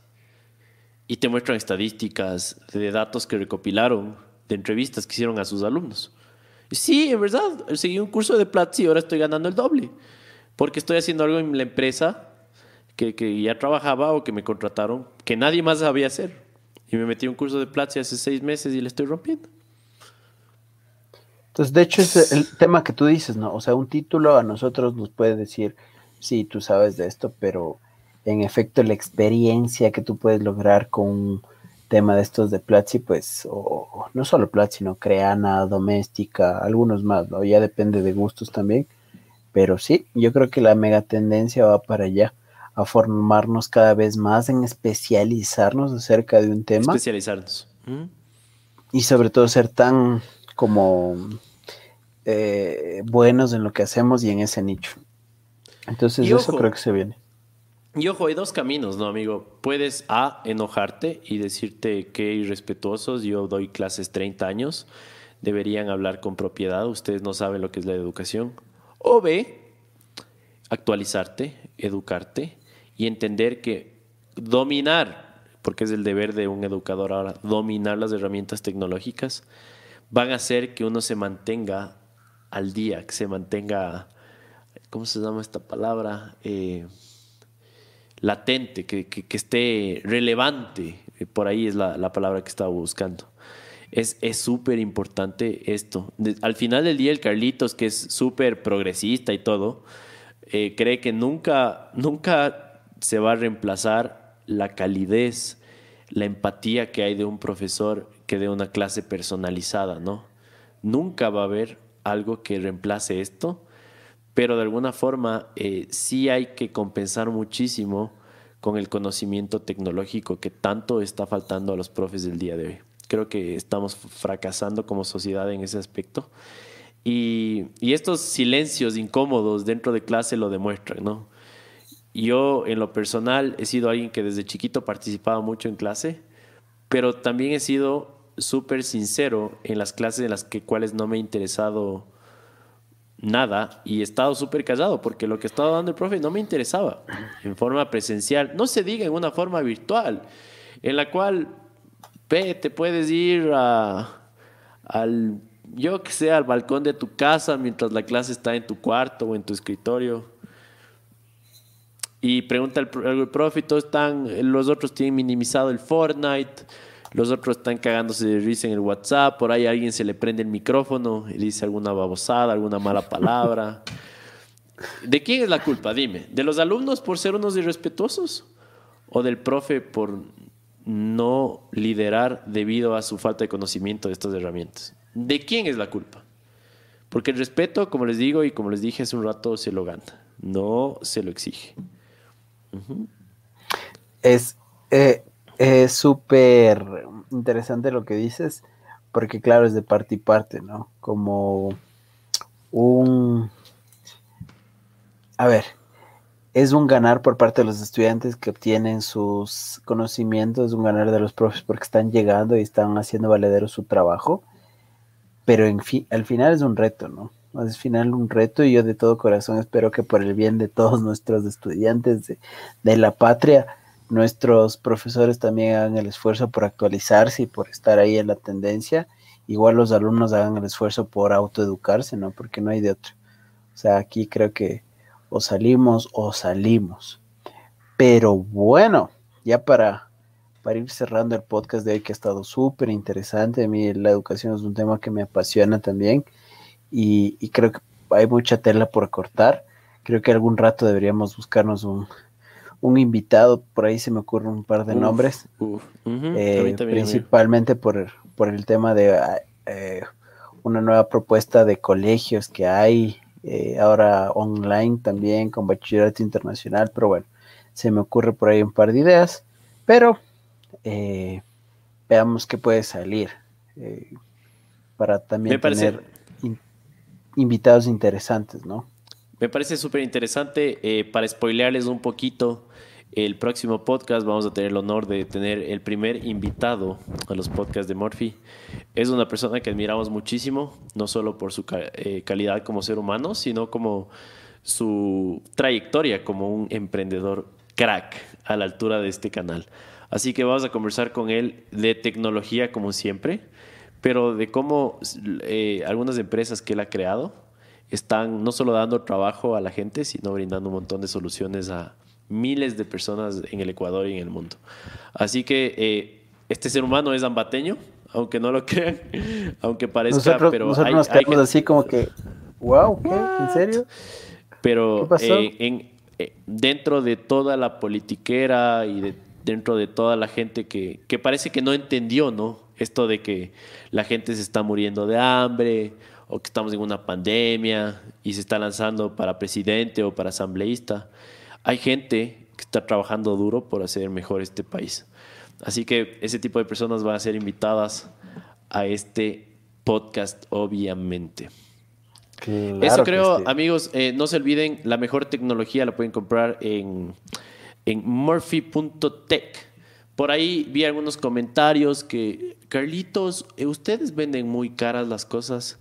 Y te muestran estadísticas de datos que recopilaron, de entrevistas que hicieron a sus alumnos. Sí, en verdad, seguí un curso de Platzi y ahora estoy ganando el doble. Porque estoy haciendo algo en la empresa que, que ya trabajaba o que me contrataron que nadie más sabía hacer. Y me metí un curso de Platzi hace seis meses y le estoy rompiendo. Entonces, de hecho, es el tema que tú dices, ¿no? O sea, un título a nosotros nos puede decir, sí, tú sabes de esto, pero en efecto la experiencia que tú puedes lograr con tema de estos de Platzi, pues, o, no solo Platzi, sino Creana, Doméstica, algunos más, ¿no? Ya depende de gustos también. Pero sí, yo creo que la mega tendencia va para allá a formarnos cada vez más, en especializarnos acerca de un tema. Especializarnos. Y sobre todo ser tan como eh, buenos en lo que hacemos y en ese nicho. Entonces, eso creo que se viene. Y ojo, hay dos caminos, ¿no, amigo? Puedes A, enojarte y decirte que irrespetuosos, yo doy clases 30 años, deberían hablar con propiedad, ustedes no saben lo que es la educación. O B, actualizarte, educarte y entender que dominar, porque es el deber de un educador ahora, dominar las herramientas tecnológicas, van a hacer que uno se mantenga al día, que se mantenga, ¿cómo se llama esta palabra? Eh, latente, que, esté relevante, por ahí es la, palabra que estaba buscando. Es súper importante esto. al final del día, el Carlitos, que es súper progresista y todo, eh, cree que nunca, nunca se va a reemplazar la calidez, la empatía que hay de un profesor que de una clase personalizada, ¿no? Nunca va a haber algo que reemplace esto, pero de alguna forma eh, sí hay que compensar muchísimo con el conocimiento tecnológico que tanto está faltando a los profes del día de hoy. Creo que estamos fracasando como sociedad en ese aspecto. Y, estos silencios incómodos dentro de clase lo demuestran, ¿no? Yo, en lo personal, he sido alguien que desde chiquito participaba mucho en clase, pero también he sido súper sincero en las clases en las que, cuales no me ha interesado nada y he estado súper callado porque lo que estaba dando el profe no me interesaba en forma presencial, no se diga en una forma virtual, en la cual te puedes ir a, al yo que sé, al balcón de tu casa mientras la clase está en tu cuarto o en tu escritorio. Y pregunta el, el profe, todos están, los otros tienen minimizado el Fortnite, los otros están cagándose de risa en el WhatsApp, por ahí a alguien se le prende el micrófono y dice alguna babosada, alguna mala palabra. ¿De quién es la culpa? Dime, ¿de los alumnos por ser unos irrespetuosos? ¿O del profe por no liderar debido a su falta de conocimiento de estas herramientas? ¿De quién es la culpa? Porque el respeto, como les digo y como les dije hace un rato, se lo gana, no se lo exige. Es eh, súper interesante lo que dices, porque claro, es de parte y parte, ¿no? Como un... A ver, es un ganar por parte de los estudiantes que obtienen sus conocimientos, es un ganar de los profes porque están llegando y están haciendo valedero su trabajo, pero en al final es un reto, ¿no? al final un reto y yo de todo corazón espero que por el bien de todos nuestros estudiantes de, la patria, nuestros profesores también hagan el esfuerzo por actualizarse y por estar ahí en la tendencia. Igual los alumnos hagan el esfuerzo por autoeducarse, ¿no? Porque no hay de otro. O sea, aquí creo que o salimos o salimos. Pero bueno, ya para, para ir cerrando el podcast de hoy que ha estado súper interesante, a mí la educación es un tema que me apasiona también y, creo que hay mucha tela por cortar. Creo que algún rato deberíamos buscarnos un, invitado, por ahí se me ocurren un par de nombres, eh, principalmente por, por, el tema de eh, una nueva propuesta de colegios que hay, eh, ahora online también con bachillerato internacional, pero bueno, se me ocurre por ahí un par de ideas, pero veamos qué puede salir para también tener invitados interesantes, ¿no? Me parece súper interesante. Eh, para spoilearles un poquito, el próximo podcast vamos a tener el honor de tener el primer invitado a los podcasts de Murphy. Es una persona que admiramos muchísimo, no solo por su eh, calidad como ser humano, sino como su trayectoria como un emprendedor crack a la altura de este canal. Así que vamos a conversar con él de tecnología como siempre pero de cómo eh, algunas empresas que él ha creado están no solo dando trabajo a la gente, sino brindando un montón de soluciones a miles de personas en el Ecuador y en el mundo. Así que eh, este ser humano es ambateño, aunque no lo crean, aunque parezca, pero nosotros nos quedamos así como que, wow, ¿qué? ¿En serio? Pero eh, en, dentro de toda la politiquera y dentro de toda la gente que, que parece que no entendió, ¿no? Esto de que la gente se está muriendo de hambre o que estamos en una pandemia y se está lanzando para presidente o para asambleísta. Hay gente que está trabajando duro por hacer mejor este país. Así que ese tipo de personas van a ser invitadas a este podcast, obviamente. Eso creo, amigos, eh, no se olviden, la mejor tecnología la pueden comprar en, en murphy.tech. Por ahí vi algunos comentarios que, Carlitos, eh, ustedes venden muy caras las cosas.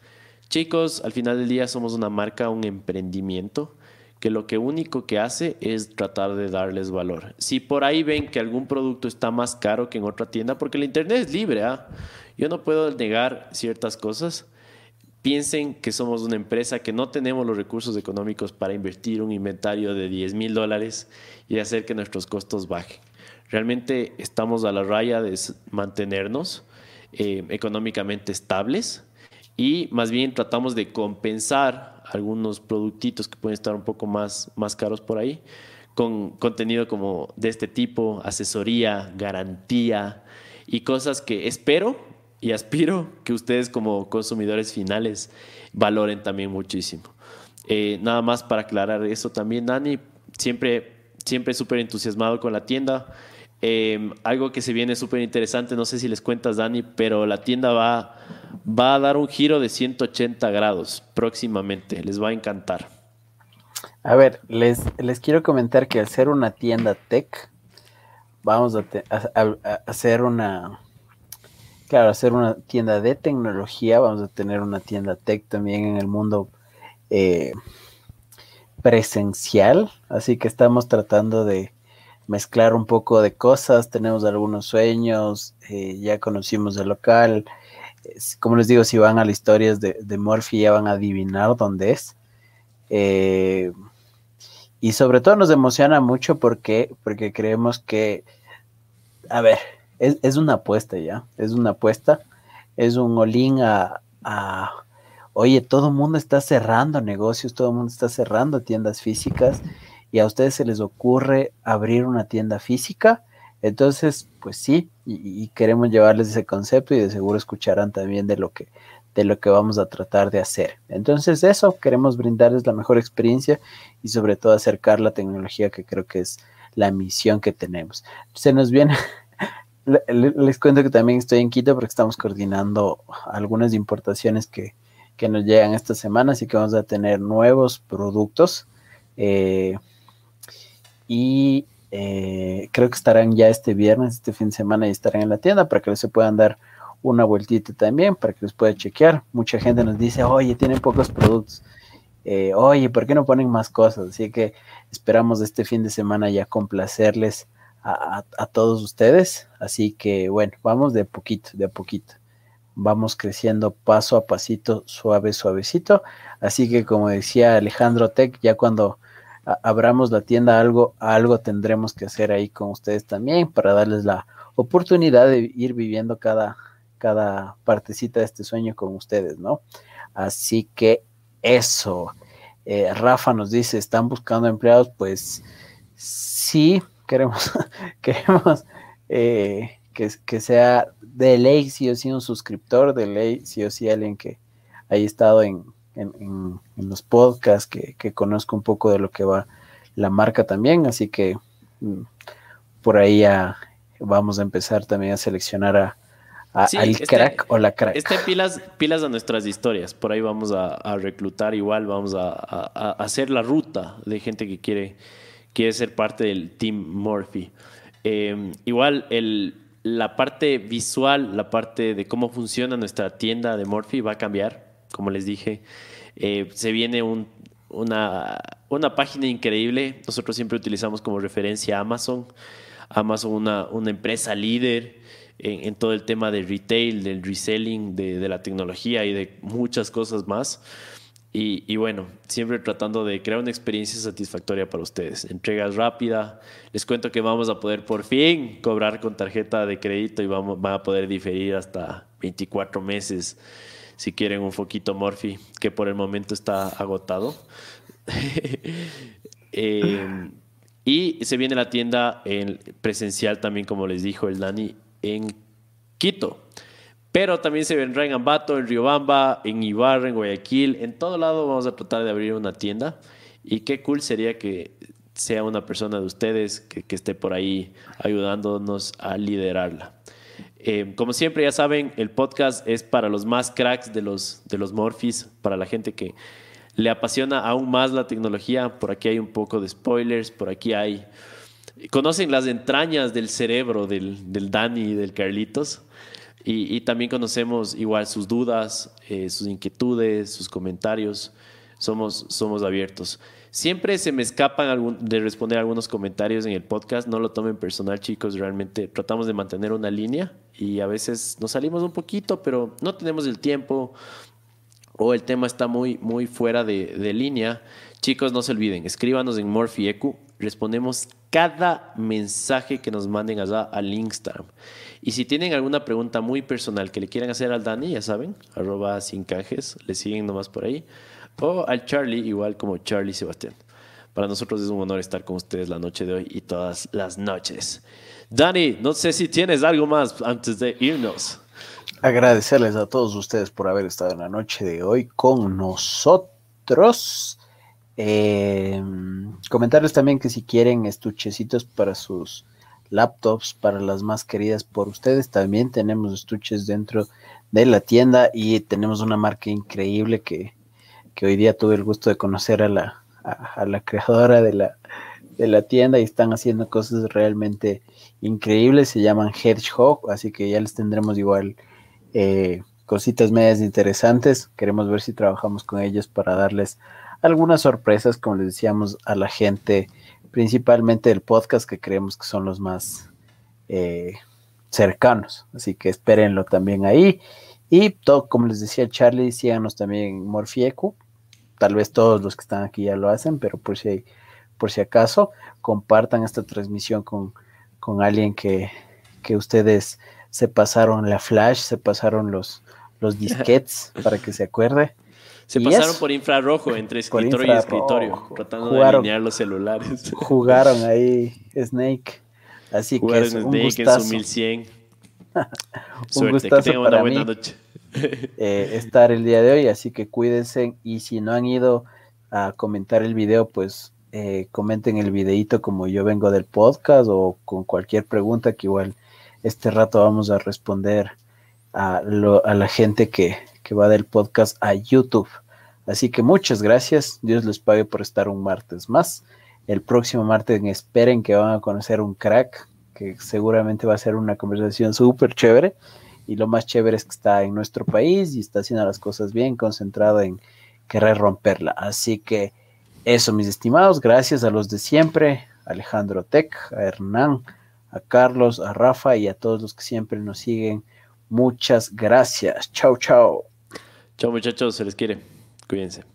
Chicos, al final del día somos una marca, un emprendimiento que lo único que hace es tratar de darles valor. Si por ahí ven que algún producto está más caro que en otra tienda, porque el Internet es libre, ¿ah? yo no puedo negar ciertas cosas. Piensen que somos una empresa que no tenemos los recursos económicos para invertir un inventario de 10 mil dólares y hacer que nuestros costos bajen. Realmente estamos a la raya de mantenernos eh, económicamente estables y más bien tratamos de compensar algunos productitos que pueden estar un poco más, más caros por ahí con contenido como de este tipo, asesoría, garantía y cosas que espero y aspiro que ustedes como consumidores finales valoren también muchísimo. Eh, nada más para aclarar eso también, Dani, siempre, siempre súper entusiasmado con la tienda. Em, algo que se viene súper interesante, no sé si les cuentas, Dani, pero la tienda va, va a dar un giro de 180 grados próximamente. Les va a encantar. A ver, les, les quiero comentar que al ser una tienda tech, vamos a, hacer una, claro, hacer una tienda de tecnología, vamos a tener una tienda tech también en el mundo eh, presencial, así que estamos tratando de mezclar un poco de cosas, tenemos algunos sueños, eh, ya conocimos el local, como les digo, si van a las historias de, de Murphy ya van a adivinar dónde es. Eh, y sobre todo nos emociona mucho porque, porque creemos que, a ver, es, una apuesta ya, es una apuesta, es un olín a, a, oye, todo el mundo está cerrando negocios, todo el mundo está cerrando tiendas físicas y a ustedes se les ocurre abrir una tienda física. Entonces, pues sí, y, queremos llevarles ese concepto y de seguro escucharán también de lo que de lo que vamos a tratar de hacer. Entonces, eso, queremos brindarles la mejor experiencia y sobre todo acercar la tecnología que creo que es la misión que tenemos. Se nos viene, les cuento que también estoy en Quito porque estamos coordinando algunas importaciones que, que nos llegan esta semana, así que vamos a tener nuevos productos. Eh, y eh, creo que estarán ya este viernes, este fin de semana, y estarán en la tienda para que se puedan dar una vueltita también, para que les pueda chequear. Mucha gente nos dice, oye, tienen pocos productos. Eh, oye, ¿por qué no ponen más cosas? Así que esperamos este fin de semana ya complacerles a, a, todos ustedes. Así que bueno, vamos de poquito, de a poquito. Vamos creciendo paso a pasito, suave, suavecito. Así que como decía Alejandro Tech, ya cuando abramos la tienda, algo, algo tendremos que hacer ahí con ustedes también para darles la oportunidad de ir viviendo cada, cada partecita de este sueño con ustedes, ¿no? Así que eso. Eh, Rafa nos dice, ¿están buscando empleados? Pues sí, queremos, queremos eh, que, que, sea de ley, sí o sí, un suscriptor, de ley, sí o sí, alguien que haya estado en, en, los podcasts, que, que, conozco un poco de lo que va la marca también, así que mm, por ahí ya vamos a empezar también a seleccionar a, al este crack o la crack. Este pilas, pilas a nuestras historias, por ahí vamos a, reclutar igual, vamos a, hacer la ruta de gente que quiere, quiere ser parte del Team Murphy. Em, igual el, la parte visual, la parte de cómo funciona nuestra tienda de Murphy va a cambiar como les dije. Eh, se viene una, una página increíble. Nosotros siempre utilizamos como referencia Amazon. Amazon, una, una empresa líder en, todo el tema del retail, del reselling, de, la tecnología y de muchas cosas más. Y, y, bueno, siempre tratando de crear una experiencia satisfactoria para ustedes. Entregas rápida. Les cuento que vamos a poder por fin cobrar con tarjeta de crédito y vamos, van a poder diferir hasta 24 meses si quieren un foquito Morphy, que por el momento está agotado. Eh, y se viene la tienda en presencial también, como les dijo el Dani, en Quito. Pero también se vendrá en Ambato, en Riobamba, en Ibarra, en Guayaquil. En todo lado vamos a tratar de abrir una tienda. Y qué cool sería que sea una persona de ustedes que esté por ahí ayudándonos a liderarla. Eh, como siempre, ya saben, el podcast es para los más cracks de los, de los Morphys, para la gente que le apasiona aún más la tecnología. Por aquí hay un poco de spoilers, por aquí hay... Conocen las entrañas del cerebro del, del Dani y del Carlitos. Y, también conocemos igual sus dudas, eh, sus inquietudes, sus comentarios. Somos, somos abiertos. Siempre se me escapan de responder algunos comentarios en el podcast. No lo tomen personal, chicos. Realmente tratamos de mantener una línea y a veces nos salimos un poquito, pero no tenemos el tiempo o el tema está muy, muy fuera de, línea. Chicos, no se olviden, escríbanos en Morphy Respondemos cada mensaje que nos manden allá al Instagram. Y si tienen alguna pregunta muy personal que le quieran hacer al Dani, ya saben, arroba sin cajes, le siguen nomás por ahí o al Charlie, igual como Charlie Sebastián. Para nosotros es un honor estar con ustedes la noche de hoy y todas las noches. Dani, no sé si tienes algo más antes de irnos. Agradecerles a todos ustedes por haber estado en la noche de hoy con nosotros. Eh, comentarles también que si quieren estuchecitos para sus laptops, para las más queridas por ustedes, también tenemos estuches dentro de la tienda y tenemos una marca increíble que que hoy día tuve el gusto de conocer a la, a, la creadora de la, de la tienda y están haciendo cosas realmente increíbles, se llaman Hedgehog, así que ya les tendremos igual eh, cositas medias interesantes, queremos ver si trabajamos con ellos para darles algunas sorpresas, como les decíamos a la gente, principalmente del podcast, que creemos que son los más eh, cercanos, así que espérenlo también ahí. Y todo, como les decía Charlie, síganos también en. Tal vez todos los que están aquí ya lo hacen, pero por si, por si acaso, compartan esta transmisión con, con alguien que, que ustedes se pasaron la flash, se pasaron los, los disquets para que se acuerde. Se pasaron por infrarrojo entre escritorio y escritorio, tratando de alinear los celulares. Jugaron ahí Snake. Así que es un Snake gustazo. en su 1100. un gustazo que para buena mí, noche. Eh, estar el día de hoy, así que cuídense y si no han ido a comentar el video, pues eh, comenten el videito como yo vengo del podcast o con cualquier pregunta que igual este rato vamos a responder a, a la gente que, que va del podcast a YouTube. Así que muchas gracias. Dios les pague por estar un martes más. El próximo martes esperen que van a conocer un crack, que seguramente va a ser una conversación súper chévere. Y lo más chévere es que está en nuestro país y está haciendo las cosas bien, concentrado en querer romperla. Así que eso, mis estimados, gracias a los de siempre, Alejandro Tech, a Hernán, a Carlos, a Rafa y a todos los que siempre nos siguen. Muchas gracias. Chao, chao. Chao muchachos, se les quiere. Cuídense.